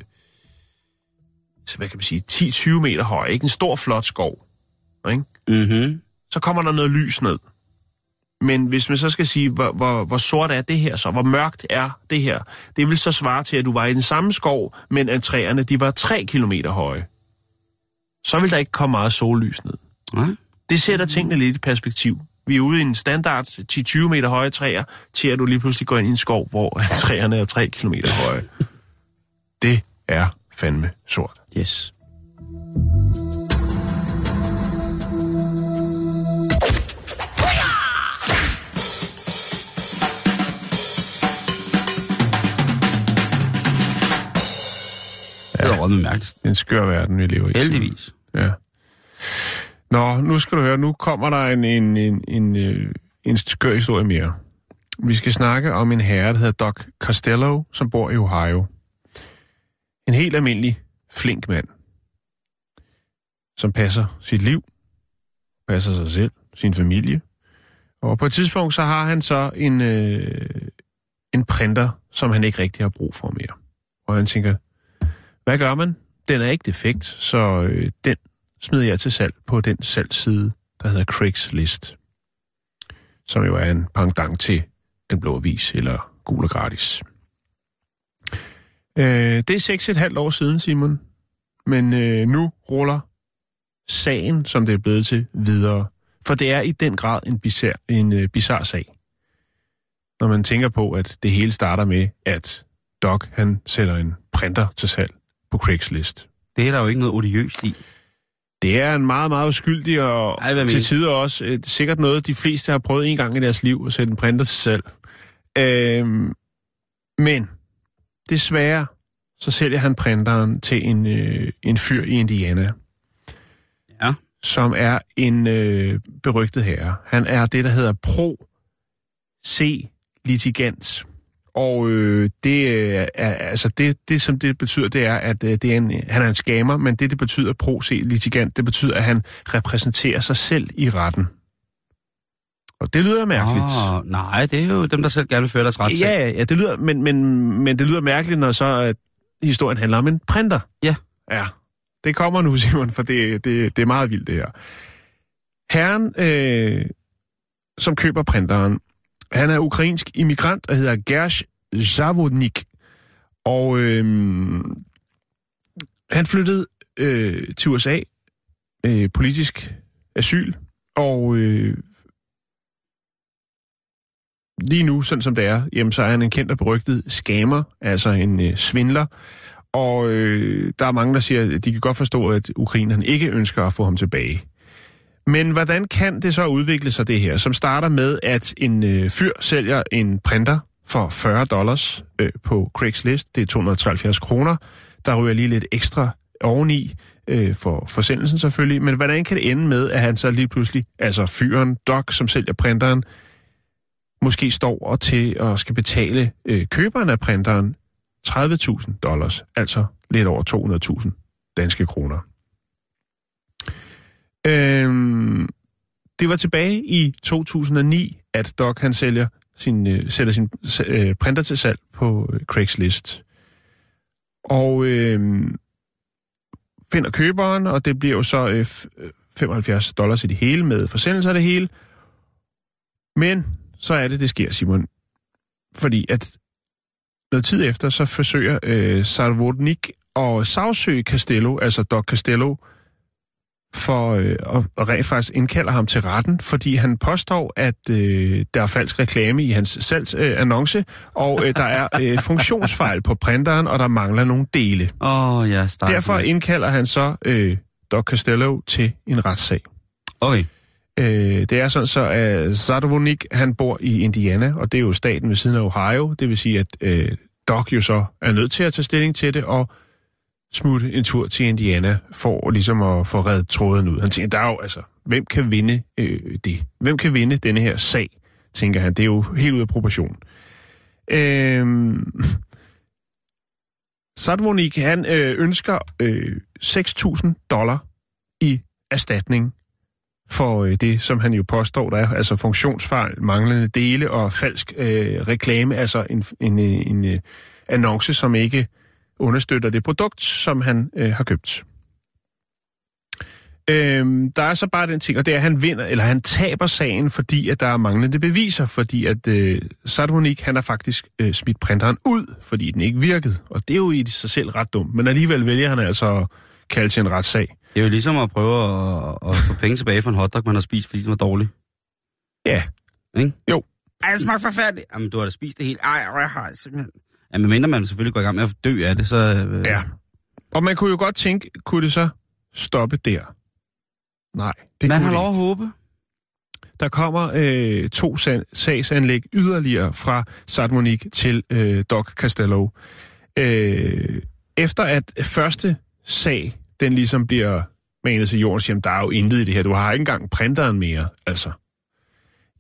så hvad kan man sige, 10-20 meter høje, ikke? En stor, flot skov, ikke? Mhm. så kommer der noget lys ned. Men hvis man så skal sige, hvor, hvor, hvor sort er det her så, hvor mørkt er det her, det vil så svare til, at du var i den samme skov, men at træerne de var 3 kilometer høje. Så vil der ikke komme meget sollys ned. Nej. Det sætter tingene lidt i perspektiv. Vi er ude i en standard 10-20 meter høje træer, til at du lige pludselig går ind i en skov, hvor træerne er 3 kilometer høje. Det er fandme sort. Yes. Det er mærkeligt. Det er en skør verden, vi lever i. Heldigvis. Ja. Nå, nu skal du høre, nu kommer der en, en, en, en, øh, en skør historie mere. Vi skal snakke om en herre, der hedder Doc Costello, som bor i Ohio. En helt almindelig, flink mand, som passer sit liv, passer sig selv, sin familie. Og på et tidspunkt, så har han så en, øh, en printer, som han ikke rigtig har brug for mere. Og han tænker, hvad gør man? Den er ikke defekt, så øh, den smider jeg til salg på den salgsside, der hedder Craigslist. Som jo er en pangdang til Den Blå Avis eller Gul og Gratis. Øh, det er seks et halvt år siden, Simon. Men øh, nu ruller sagen, som det er blevet til, videre. For det er i den grad en bizar, en, øh, bizar sag. Når man tænker på, at det hele starter med, at Doc han sætter en printer til salg på Craigslist. Det er der jo ikke noget odiøst i. Det er en meget, meget uskyldig og Ej, til tider også øh, sikkert noget, de fleste har prøvet en gang i deres liv at sætte en printer til salg. Øhm, men desværre så sælger han printeren til en, øh, en fyr i Indiana, Ja. som er en øh, berygtet herre. Han er det, der hedder Pro C litigant. Og øh, det, øh, altså det, det, som det betyder, det er, at øh, det er en, han er en scammer, men det, det betyder pro C litigant, det betyder, at han repræsenterer sig selv i retten. Og det lyder mærkeligt. Oh, nej, det er jo dem, der selv gerne vil føre deres retssag. Ja, ja, ja, det lyder, men, men, men det lyder mærkeligt, når så at historien handler om en printer. Ja. Ja, det kommer nu, Simon, for det, det, det er meget vildt, det her. Herren, øh, som køber printeren, han er ukrainsk immigrant og hedder Gersh Zavodnik. Og øh, han flyttede øh, til USA, øh, politisk asyl, og øh, lige nu, sådan som det er, jamen, så er han en kendt og berygtet scammer, altså en øh, svindler. Og øh, der er mange, der siger, at de kan godt forstå, at ukrainerne ikke ønsker at få ham tilbage. Men hvordan kan det så udvikle sig det her, som starter med, at en øh, fyr sælger en printer for 40 dollars øh, på Craigslist, det er 273 kroner, der ryger lige lidt ekstra oveni øh, for forsendelsen selvfølgelig, men hvordan kan det ende med, at han så lige pludselig, altså fyren, Doc, som sælger printeren, måske står og til at skal betale øh, køberen af printeren 30.000 dollars, altså lidt over 200.000 danske kroner. Øhm, det var tilbage i 2009, at Doc han sælger sin, øh, sætter sin øh, printer til salg på øh, Craigslist. Og øh, finder køberen, og det bliver jo så øh, 75 øh, dollars i det hele med forsendelse af det hele. Men så er det, det sker, Simon. Fordi at noget tid efter, så forsøger øh, Sarvodnik at sagsøge Castello, altså Doc Castello, for øh, at, at rent faktisk indkalder ham til retten, fordi han påstår, at øh, der er falsk reklame i hans salgsannonce, øh, og øh, der er øh, funktionsfejl på printeren, og der mangler nogle dele. Åh, oh, ja, start Derfor indkalder han så øh, Doc Castello til en retssag. Okay. Øh, det er sådan så, at Zadovonik, han bor i Indiana, og det er jo staten ved siden af Ohio. Det vil sige, at øh, Doc jo så er nødt til at tage stilling til det, og smutte en tur til Indiana for ligesom at få reddet tråden ud. Han tænker, der er jo altså, hvem kan vinde øh, det? Hvem kan vinde denne her sag, tænker han. Det er jo helt ud af proportion. Øh, Sadvonik, han øh, ønsker øh, 6.000 dollar i erstatning for øh, det, som han jo påstår, der er altså funktionsfejl, manglende dele og falsk øh, reklame, altså en, en, en, en annonce, som ikke understøtter det produkt, som han øh, har købt. Øhm, der er så bare den ting, og det er, at han vinder, eller han taber sagen, fordi at der er manglende beviser, fordi at øh, Sadhonik, han har faktisk øh, smidt printeren ud, fordi den ikke virkede. Og det er jo i sig selv ret dumt, men alligevel vælger han altså at kalde til en retssag. Det er jo ligesom at prøve at, at få penge tilbage for en hotdog, man har spist, fordi den var dårlig. Ja. Ikke? Jo. Ej, det smager forfærdeligt. Jamen, du har da spist det hele. Ej, jeg har simpelthen... Ja, men mindre man selvfølgelig går i gang med at dø af det, så... Øh... Ja. Og man kunne jo godt tænke, kunne det så stoppe der? Nej, det Man har lov at håbe. Der kommer øh, to sag- sagsanlæg yderligere fra Sadmonik til øh, Doc Castello. Øh, efter at første sag, den ligesom bliver manet til jorden, siger, "Jamen, der er jo intet i det her, du har ikke engang printeren mere, altså.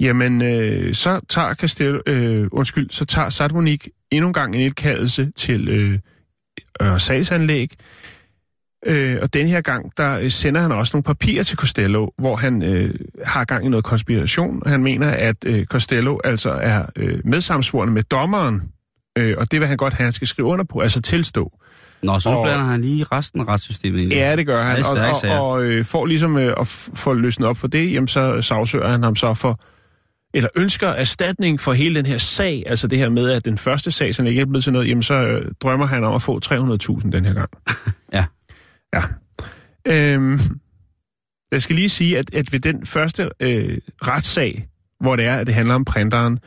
Jamen, øh, så tager Castello, øh, undskyld, så tager Sadmonik endnu en gang en indkaldelse til øh, øh, sagsanlæg, Øh, og den her gang, der øh, sender han også nogle papirer til Costello, hvor han øh, har gang i noget konspiration. Han mener, at øh, Costello altså er øh, medsamsvorende med dommeren, øh, og det vil han godt have, han skal skrive under på, altså tilstå. Nå, så Og- blander han lige resten af retssystemet ind. Ja, det gør han. Og, og, sager. og øh, for ligesom øh, at få løsnet op for det, jamen så sagsøger han ham så for, eller ønsker erstatning for hele den her sag, altså det her med, at den første sag, som ikke er blevet til noget, jamen så øh, drømmer han om at få 300.000 den her gang. Ja. Ja. Øhm, jeg skal lige sige, at, at ved den første øh, retssag, hvor det er, at det handler om printeren,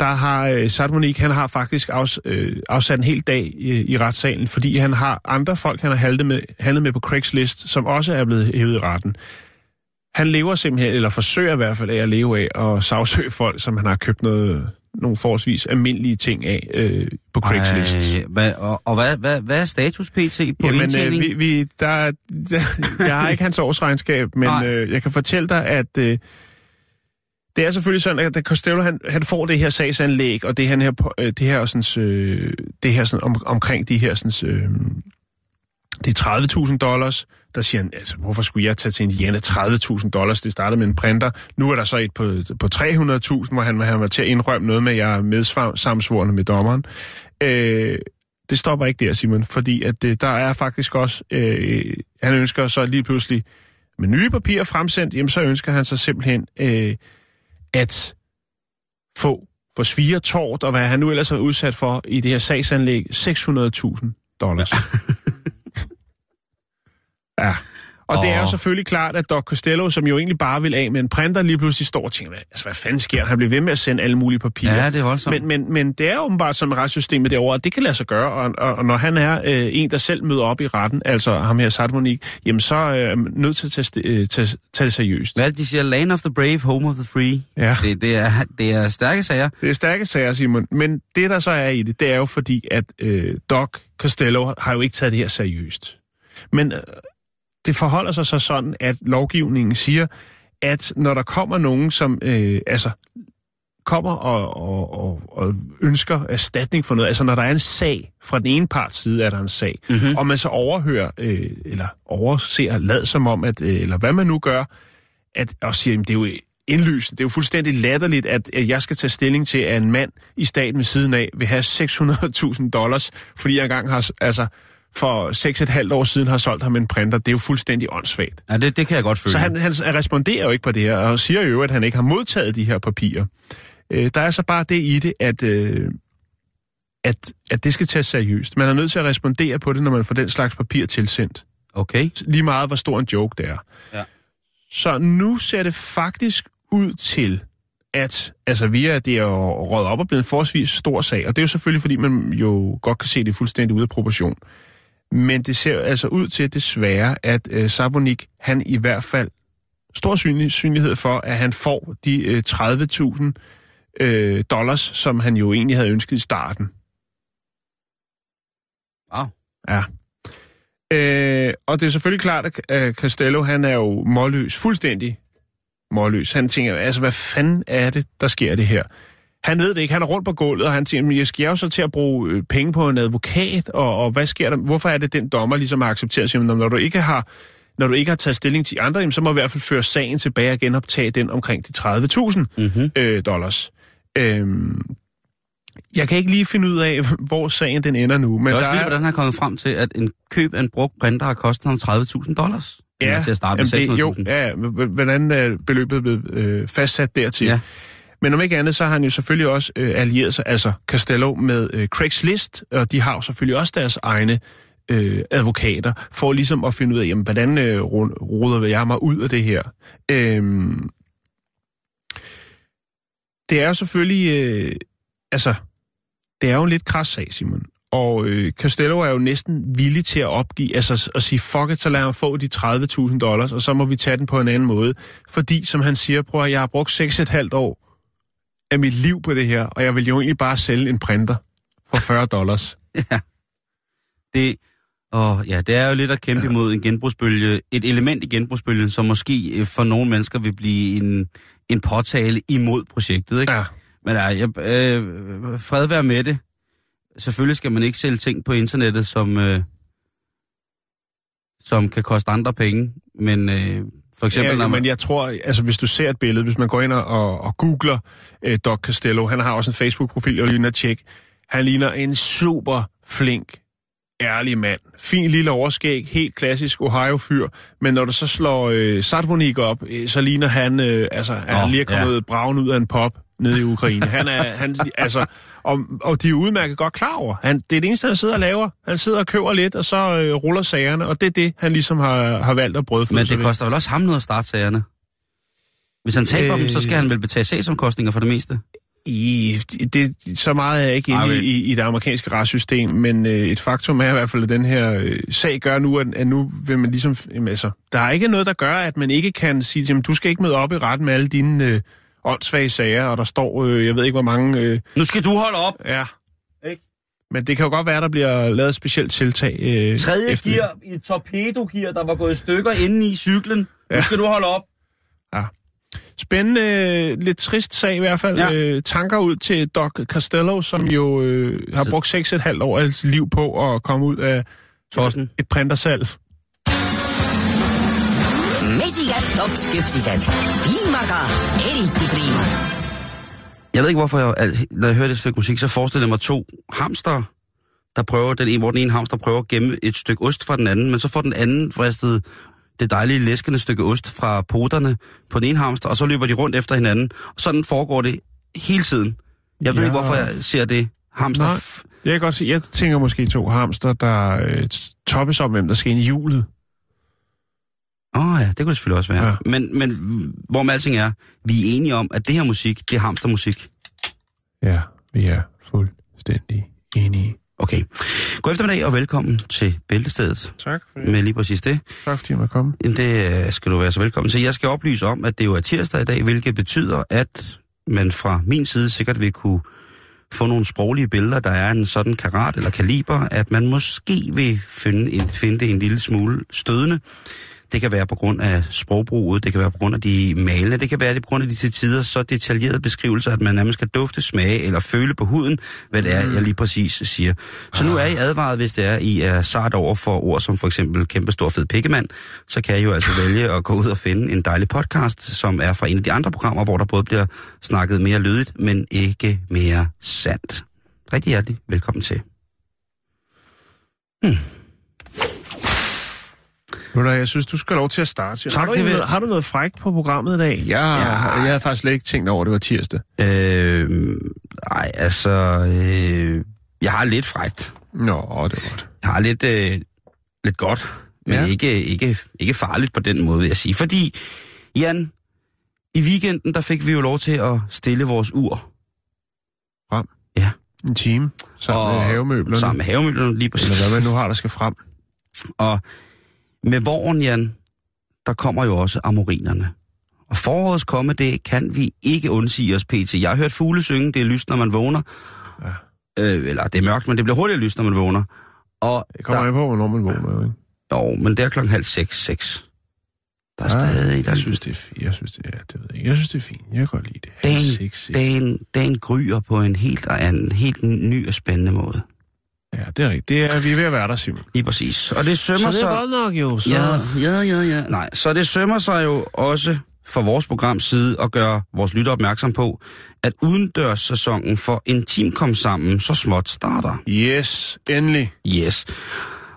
der har øh, Sadmonik, han har faktisk afs, øh, afsat en hel dag i, i retssalen, fordi han har andre folk, han har handlet med, handlet med på Craigslist, som også er blevet hævet i retten. Han lever simpelthen, eller forsøger i hvert fald af at leve af, at sagsøge folk, som han har købt noget, nogle forholdsvis almindelige ting af øh, på Craigslist. Ej, hvad, og, og hvad, hvad, hvad er status pt. på Jamen, øh, indtjening? vi, vi, der, er- der, jeg har ikke hans årsregnskab, men øh, jeg kan fortælle dig, at øh, det er selvfølgelig sådan, at Costello han, han får det her sagsanlæg, og det, han her, øh, det her, sådan, øh, det her sådan, om, omkring de her sådan, øh, det er 30.000 dollars, der siger han, altså, hvorfor skulle jeg tage til Indiana 30.000 dollars? Det startede med en printer. Nu er der så et på, på 300.000, hvor han, han var til at indrømme noget med, at jeg er medsamsvorende med dommeren. Øh, det stopper ikke der, Simon, fordi at øh, der er faktisk også, øh, han ønsker så lige pludselig med nye papirer fremsendt, jamen så ønsker han sig simpelthen øh, at få for svire og hvad han nu ellers har udsat for i det her sagsanlæg, 600.000 dollars. ja. Og oh. det er jo selvfølgelig klart, at Doc Costello, som jo egentlig bare vil af med en printer, lige pludselig står og tænker, hvad, altså, hvad fanden sker der? Han bliver ved med at sende alle mulige papirer. Ja, det er voldsomt. Men, men, men det er åbenbart som retssystemet derovre, at det kan lade sig gøre, og, og, og når han er øh, en, der selv møder op i retten, altså ham her Sadmonik, jamen så øh, er man nødt til at tage, øh, tage, tage det seriøst. Hvad de siger? Land of the brave, home of the free. Ja. Det, det, er, det er stærke sager. Det er stærke sager, Simon. Men det, der så er i det, det er jo fordi, at øh, Doc Costello har jo ikke taget det her seriøst. Men øh, det forholder sig så sådan, at lovgivningen siger, at når der kommer nogen, som øh, altså kommer og, og, og, og ønsker erstatning for noget, altså når der er en sag, fra den ene parts side er der en sag, mm-hmm. og man så overhører, øh, eller overser, lad som om, at, øh, eller hvad man nu gør, at, og siger, at det er jo indlysende, det er jo fuldstændig latterligt, at, at jeg skal tage stilling til, at en mand i staten ved siden af vil have 600.000 dollars, fordi jeg engang har, altså, for 6,5 år siden har solgt ham en printer. Det er jo fuldstændig åndssvagt. Ja, det, det kan jeg godt føle. Så han, han responderer jo ikke på det her, og siger jo, at han ikke har modtaget de her papirer. Øh, der er så bare det i det, at, øh, at, at det skal tages seriøst. Man er nødt til at respondere på det, når man får den slags papir tilsendt. Okay. Lige meget, hvor stor en joke det er. Ja. Så nu ser det faktisk ud til, at altså via det er jo rådet op og blevet en forholdsvis stor sag, og det er jo selvfølgelig, fordi man jo godt kan se det fuldstændig ude af proportion. Men det ser altså ud til desværre, at øh, Savonik, han i hvert fald stor synlig, synlighed for, at han får de øh, 30.000 øh, dollars, som han jo egentlig havde ønsket i starten. Wow. Ja. Øh, og det er selvfølgelig klart, at at Costello, han er jo målløs, fuldstændig målløs. Han tænker, altså hvad fanden er det, der sker det her? Han ved det ikke, han er rundt på gulvet, og han tænker, men jeg skal jo så til at bruge øh, penge på en advokat, og, og hvad sker der? Hvorfor er det, den dommer ligesom har accepteret? Siger, når du ikke har når du ikke har taget stilling til andre, jamen, så må du i hvert fald føre sagen tilbage og genoptage den omkring de 30.000 Mm-hmm. øh, dollars. Øhm, jeg kan ikke lige finde ud af, hvor sagen den ender nu. Men det er også der vildt, er, hvordan han er kommet frem til, at en køb af en brugt printer har kostet ham 30.000 dollars. Eller til at starte med det, jo, 600.000. ja, hvordan er beløbet blevet øh, fastsat dertil? Ja. Men om ikke andet, så har han jo selvfølgelig også øh, allieret sig, altså Castello, med øh, Craigslist, og de har jo selvfølgelig også deres egne øh, advokater, for ligesom at finde ud af, jamen, hvordan øh, ru- ruder jeg mig ud af det her. Øh, det er jo selvfølgelig, øh, altså, det er jo en lidt kras sag, Simon. Og øh, Costello er jo næsten villig til at opgive, altså at sige, fuck it, så lad ham få de 30.000 dollars, og så må vi tage den på en anden måde. Fordi, som han siger, prøv at jeg har brugt 6,5 år af mit liv på det her, og jeg vil jo egentlig bare sælge en printer for 40 dollars. Det, og ja, det er jo lidt at kæmpe imod en genbrugsbølge. Et element i genbrugsbølgen, som måske øh, for nogle mennesker vil blive en, en påtale imod projektet. Ikke? Ja. Men ja, jeg, øh, fred være med det. Selvfølgelig skal man ikke sælge ting på internettet, som, øh, som kan koste andre penge. Men øh, for eksempel, ja, man... men jeg tror, altså hvis du ser et billede, hvis man går ind og, og googler øh, Doc Costello, han har også en Facebook-profil, jeg ligner tjek. Han ligner en super flink, ærlig mand. Fin lille overskæg, helt klassisk Ohio-fyr. Men når du så slår øh, Sadvonik op, øh, så ligner han, øh, altså, er han lige er kommet ja. braven ud af en pop nede i Ukraine. Han er, han, altså, og, og de er udmærket godt klar over. Han, det er det eneste, han sidder og laver. Han sidder og køber lidt, og så øh, ruller sagerne, og det er det, han ligesom har, har valgt at brødføde Men det koster vel også ham noget at starte sagerne? Hvis han taber øh... dem, så skal han vel betale sagsomkostninger for det meste? I, det, så meget er jeg ikke inde i, i, det amerikanske retssystem, men øh, et faktum er i hvert fald, at den her øh, sag gør nu, at, at nu vil man ligesom... Jamen, altså, der er ikke noget, der gør, at man ikke kan sige dem, du skal ikke møde op i retten med alle dine øh, åndssvage sager, og der står, øh, jeg ved ikke hvor mange... Øh, Nu skal du holde op! ja. Ikke? Men det kan jo godt være, at der bliver lavet et specielt tiltag. Øh, Tredje efter- gear i et torpedogear, der var gået i stykker inde i cyklen. Nu Ja. skal du holde op. Ja. Spændende, lidt trist sag i hvert fald. Ja. Øh, tanker ud til Doc Costello, som jo øh, har Så- brugt 6,5 år af sit liv på at komme ud af Tossen. et printersalg. Mesikad topskypsised. piimaga eriti priima. Jeg ved ikke, hvorfor jeg, når jeg hører det stykke musik, så forestiller jeg mig to hamster, der prøver, den ene, hvor den ene hamster prøver at gemme et stykke ost fra den anden, men så får den anden fristet det dejlige læskende stykke ost fra poterne på den ene hamster, og så løber de rundt efter hinanden. Og sådan foregår det hele tiden. Jeg ved Ja. ikke, hvorfor jeg ser det. Hamster... Nej. Jeg kan godt se, jeg tænker måske to hamster, der øh, toppes om, hvem der skal ind i hjulet. Åh oh, ja, det kunne det selvfølgelig også være. Ja. Men, men hvor med alting er, vi er enige om, at det her musik, det er hamstermusik. Ja, vi er fuldstændig enige. Okay. God eftermiddag og velkommen til Bæltestedet Tak for det. med lige præcis det. Tak fordi jeg måtte komme. Det øh, skal du være så velkommen til. Jeg skal oplyse om, at det jo er tirsdag i dag, hvilket betyder, at man fra min side sikkert vil kunne få nogle sproglige billeder, der er en sådan karat eller kaliber, at man måske vil finde, en, finde det en lille smule stødende. Det kan være på grund af sprogbruget, det kan være på grund af de malende, det kan være det på grund af de til tider så detaljerede beskrivelser, at man nærmest kan dufte, smage eller føle på huden, hvad det er, jeg lige præcis siger. Så nu er I advaret, hvis det er, I er sart over for ord som for eksempel kæmpestor fed pikkemand, så kan I jo altså vælge at gå ud og finde en dejlig podcast, som er fra en af de andre programmer, hvor der både bliver snakket mere lydigt, men ikke mere sandt. Rigtig hjertelig velkommen til. Ved hvad, jeg synes, du skal have lov til at starte. Tak, har, du noget, har du noget frækt på programmet i dag? Jeg, Ja. jeg havde faktisk slet ikke tænkt over, at det var tirsdag. Øh, ej, altså, øh, jeg har lidt frægt. Nå, det var godt. Jeg har lidt, øh, lidt godt, men ja. ikke, ikke, ikke farligt på den måde, vil jeg sige. Fordi, Jan, i weekenden, der fik vi jo lov til at stille vores ur. Frem. Ja. En time sammen Og- med havemøblerne. Sammen med havemøblerne, lige præcis. Eller hvad man nu har, der skal frem. Og med våren, Jan, der kommer jo også amorinerne. Og forårets komme, det kan vi ikke undsige os pt. Jeg har hørt fugle synge, det er lyst, når man vågner. Ja. Øh, eller det er mørkt, men det bliver hurtigt lyst, når man vågner. Og Det kommer der, an på, hvornår man vågner, jo, ikke? jo, men det er klokken halv seks, seks. Der er Ja, stadig... Der, Jeg synes, det er fint. Jeg synes, det er, det ved jeg. Jeg synes, det er fint. Jeg kan godt lide det. Dagen- Halv seks, seks. dagen, dagen gryer på en helt, anden, helt ny og spændende måde. Ja, det er rigtigt. Det er, vi er ved at være der, Simon. Lige præcis. Og det sømmer Så det er sig... godt nok jo. Så... Ja, ja, ja, ja. Nej, så det sømmer sig jo også fra vores programs side at gøre vores lytter opmærksom på, at udendørssæsonen for Intim kom sammen så småt starter. Yes, endelig. Yes.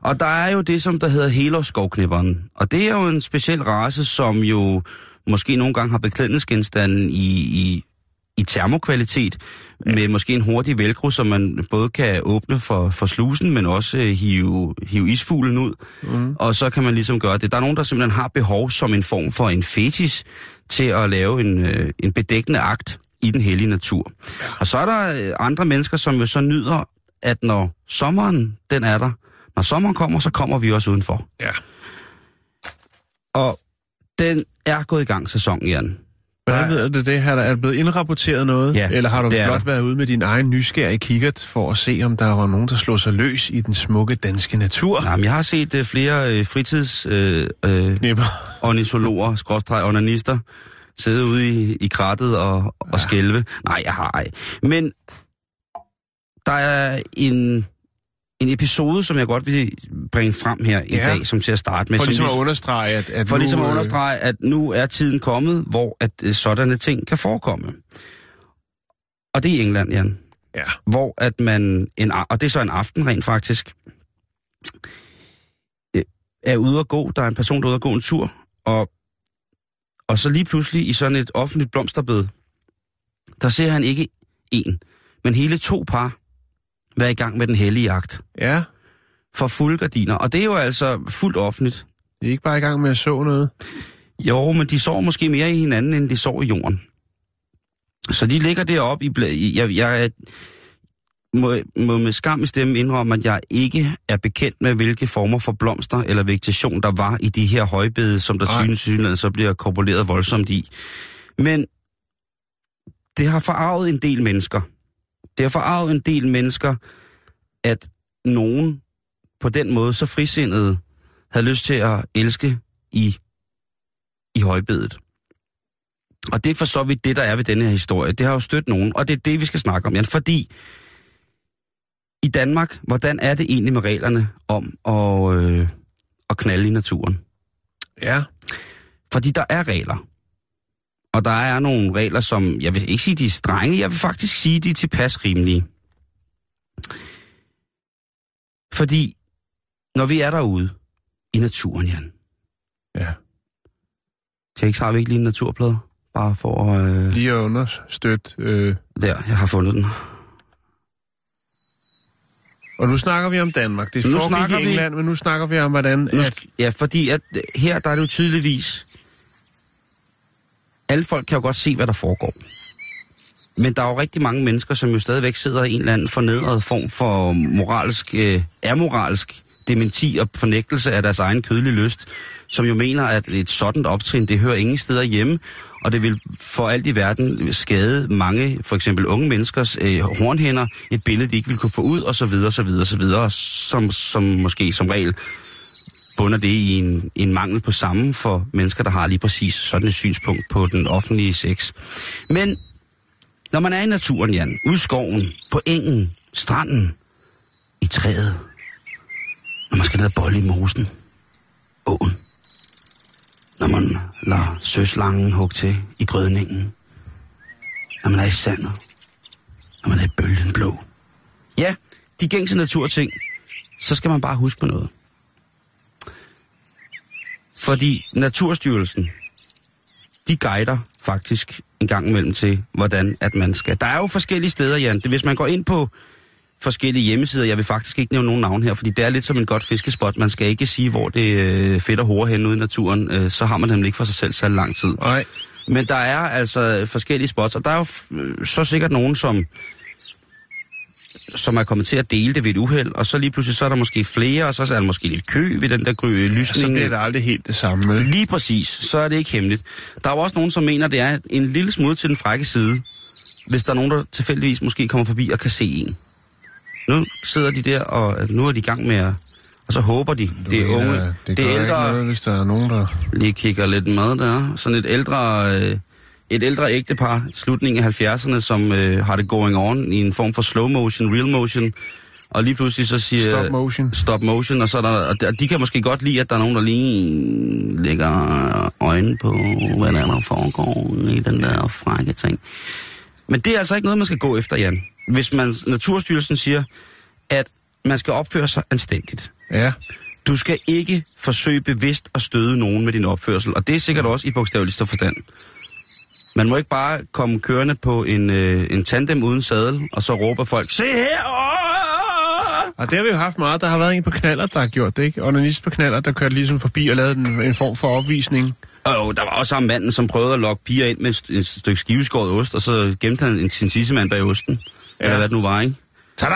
Og der er jo det, som der hedder helårsskovknipperen. Og det er jo en speciel race, som jo måske nogle gange har beklædningsgenstanden i, i, i termokvalitet, med måske en hurtig velcro, som man både kan åbne for, for slusen, men også øh, hive, hive isfuglen ud. Mm. Og så kan man ligesom gøre det. Der er nogen, der simpelthen har behov som en form for en fetis til at lave en, øh, en bedækkende akt i den hellige natur. Og så er der øh, andre mennesker, som jo så nyder, at når sommeren den er der, når sommeren kommer, så kommer vi også udenfor. Ja. Og den er gået i gang, sæsonen, Jan. Hvordan ved du det her? Er der blevet indrapporteret noget? Ja, Eller har du blot der. været ude med din egen nysgerrige kikkert for at se, om der var nogen, der slog sig løs i den smukke danske natur? Jamen, jeg har set uh, flere uh, fritids uh, uh, Knipper. ornitologer, skråstreg onanister, sidde ude i, i krattet og, og skælve. Nej, jeg har ej. Men der er en, en episode, som jeg godt vil bringe frem her i Ja. dag, som til at starte med. For som ligesom at understrege, at, at For nu, ligesom at øh, understrege, at nu er tiden kommet, hvor at øh, sådanne ting kan forekomme. Og det er i England, Jan. Ja. Hvor at man, en, og det er så en aften rent faktisk, øh, er ude at gå, der er en person, der er ude at gå en tur, og, og så lige pludselig i sådan et offentligt blomsterbed, der ser han ikke en, men hele to par være i gang med den hellige akt Ja, for fulde gardiner. Og det er jo altså fuldt offentligt. det er ikke bare i gang med at så noget. Jo, men de sover måske mere i hinanden, end de sover i jorden. Så de ligger deroppe i... Bla- i- jeg, jeg må, må med skam i stemme indrømme, at jeg ikke er bekendt med, hvilke former for blomster eller vegetation, der var i de her højbede, som der synes synligheden så bliver korporeret voldsomt i. Men det har forarvet en del mennesker. Det har forarvet en del mennesker, at nogen på den måde så frisindede havde lyst til at elske i i højbedet. Og det er for så vidt det, der er ved denne her historie. Det har jo stødt nogen, og det er det, vi skal snakke om, Jan. Fordi i Danmark, hvordan er det egentlig med reglerne om at, øh, at knalde i naturen? Ja. Fordi der er regler. Og der er nogle regler, som, jeg vil ikke sige, de er strenge, jeg vil faktisk sige, de er tilpas rimelige. Fordi når vi er derude i naturen, Jan, Ja. Tjeks, har vi ikke lige en naturplade? Bare for at... Øh... Lige at understøtte... Øh, Der, jeg har fundet den. og nu snakker vi om Danmark. Det Nu foregik snakker i vi- England, men nu snakker vi om, hvordan... Nu, At, ja, fordi at her, der er det jo tydeligvis... Alle folk kan jo godt se, hvad der foregår. Men der er jo rigtig mange mennesker, som jo stadigvæk sidder i en eller anden fornedret form for moralsk, øh, amoralsk dementi og fornægtelse af deres egen kødelige lyst, som jo mener, at et sådan optrin, det hører ingen steder hjemme, og det vil for alt i verden skade mange, for eksempel unge menneskers øh, hornhænder, et billede, de ikke vil kunne få ud, og så videre, så videre, så videre, som, som måske som regel bunder det i en, en mangel på samme for mennesker, der har lige præcis sådan et synspunkt på den offentlige sex. Men når man er i naturen, Jan, ude i skoven, på engen, stranden, i træet, når man skal ned og bolle i mosen, åen, når man lader søslangen hugge til i grødningen, når man er i sandet, når man er i bølgen blå. Ja, de gængse naturting, så skal man bare huske på noget. Fordi Naturstyrelsen, de guider faktisk en gang imellem til, hvordan at man skal. Der er jo forskellige steder, Jan. Hvis man går ind på forskellige hjemmesider, jeg vil faktisk ikke nævne nogen navn her, fordi det er lidt som en godt fiskespot. Man skal ikke sige, hvor det er fedt og hårde hen ude i naturen. Øh, så har man nemlig ikke for sig selv så lang tid. nej, Men der er altså forskellige spots, og der er jo øh, så sikkert nogen, som som er kommet til at dele det ved et uheld, og så lige pludselig så er der måske flere, og så er der måske lidt kø ved den der gry- så lysning. bliver det aldrig helt det samme. vel? Lige præcis, så er det ikke hemmeligt. Der er jo også nogen, som mener, det er en lille smule til den frække side, hvis der er nogen, der tilfældigvis måske kommer forbi og kan se en. Nu sidder de der, og nu er de i gang med at... Og så håber de, det er Du unge, det, det er gør ikke ældre, noget, hvis der er nogen, der... lige kigger lidt med der. Sådan et ældre, øh, et ældre ægtepar, slutningen af 70'erne, som øh, har det going on i en form for slow motion, real motion. Og lige pludselig så siger... Stop motion. Stop motion, og så er der, og de- og de kan måske godt lide, at der er nogen, der lige lægger øjne på, hvad der, er, der foregår i den der frække ting. Men det er altså ikke noget, man skal gå efter, Jan. Hvis man, Naturstyrelsen siger, at man skal opføre sig anstændigt. Ja, Du skal ikke forsøge bevidst at støde nogen med din opførsel, og det er sikkert også i bogstaveligste forstand. Man må ikke bare komme kørende på en, øh, en tandem uden sadel, og så råber folk, se her! Og det har vi jo haft meget. Der har været en på knaller, der har gjort det, ikke? Onanist på knaller, der kørte ligesom forbi og lavede en, en form for opvisning. Og der var også ham manden, som prøvede at lokke piger ind med et et stykke skiveskåret ost, og så gemte han en- sin tissemand bag osten. Ja. Eller hvad det nu var, ikke? Tada!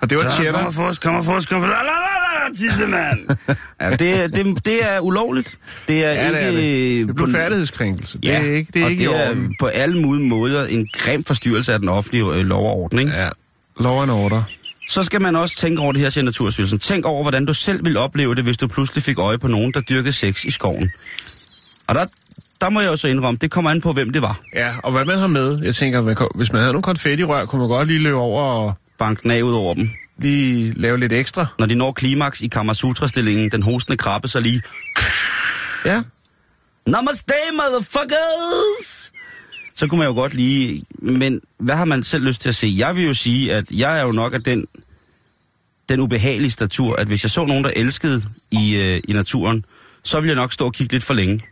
og det var cheddar. Kommer for os, kommer for os, kommer for os. La, la, la, tissemand! ja, det, det, det er ulovligt. Det er Ja, ikke... det er det. Det færdighedskrænkelse. Det Ja, er ikke, det er og ikke det er på alle mulige måder en grim forstyrrelse af den offentlige øh, lov og orden, ikke? Ja. Lov and order. Så skal man også tænke over det her, siger Naturstyrelsen. Tænk over, hvordan du selv ville opleve det, hvis du pludselig fik øje på nogen, der dyrkede sex i skoven. Og der, der må jeg jo så indrømme, det kommer an på, hvem det var. Ja, og hvad man har med. Jeg tænker, hvis man havde nogle konfettirør, kunne man godt lige løbe over og Bank den af ud over dem. lige lave lidt ekstra. Når de når klimaks i Kamasutra-stillingen, den hostende krabbe, så lige... Ja, Namaste, motherfuckers! Så kunne man jo godt lige... Men hvad har man selv lyst til at se? Jeg vil jo sige, at jeg er jo nok af den, den ubehagelige statur, at hvis jeg så nogen, der elskede i, øh, i naturen, så ville jeg nok stå og kigge lidt for længe.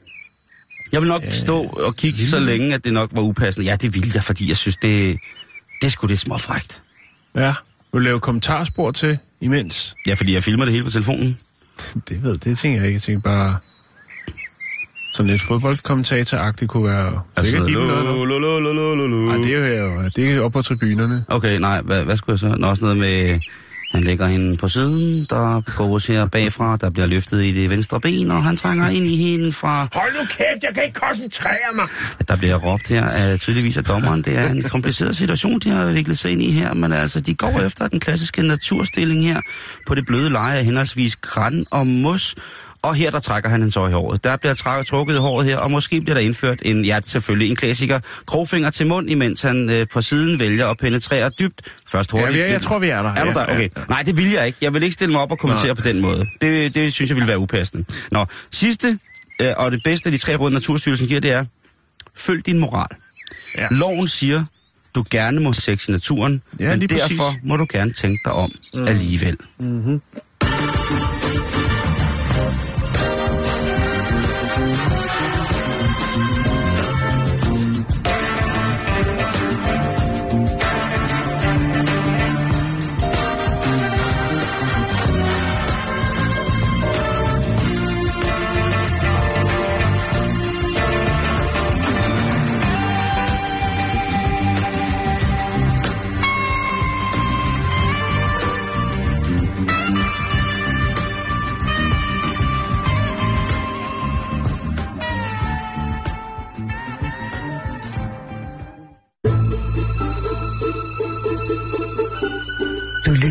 Jeg vil nok øh, stå og kigge så længe, at det nok var upassende. Ja, det ville jeg, fordi jeg synes, det, det skulle det småfrægt. Ja. Vil du lave kommentarspor til imens? Ja, fordi jeg filmer det hele på telefonen. Det ved det tænker jeg ikke. Jeg tænker bare... Sådan lidt fodboldkommentator-agtigt kunne være... Altså, det kan noget nu. lo, lo, lo, lo, lo, lo. Ej, det er jo her, det er oppe på tribunerne. Okay, nej, hvad, hvad skulle jeg så? Nå, også noget med, han lægger hende på siden, der går her bagfra, der bliver løftet i det venstre ben, og han trænger ind i hende fra... Hold nu kæft, jeg kan ikke koncentrere mig! Der bliver råbt her af tydeligvis af dommeren. Det er en kompliceret situation, de har viklet sig ind i her, men altså, de går efter den klassiske naturstilling her på det bløde leje af henholdsvis græn og mos. Og her, der trækker han øje i håret. Der bliver trækket, trukket i håret her, og måske bliver der indført en, ja, selvfølgelig en klassiker, krogfinger til mund, imens han øh, på siden vælger at penetrere dybt. Først Ja, hurtigt. vi er, jeg tror, vi er der. Er du ja, der? Okay. Ja, Nej, det vil jeg ikke. Jeg vil ikke stille mig op og kommentere Nej. på den måde. Det, det synes jeg ville være upassende. Nå, sidste øh, og det bedste af de tre råd, Naturstyrelsen giver, det er, følg din moral. Ja. Loven siger, du gerne må sex i naturen, Ja, men derfor præcis. må du gerne tænke dig om mm. alligevel.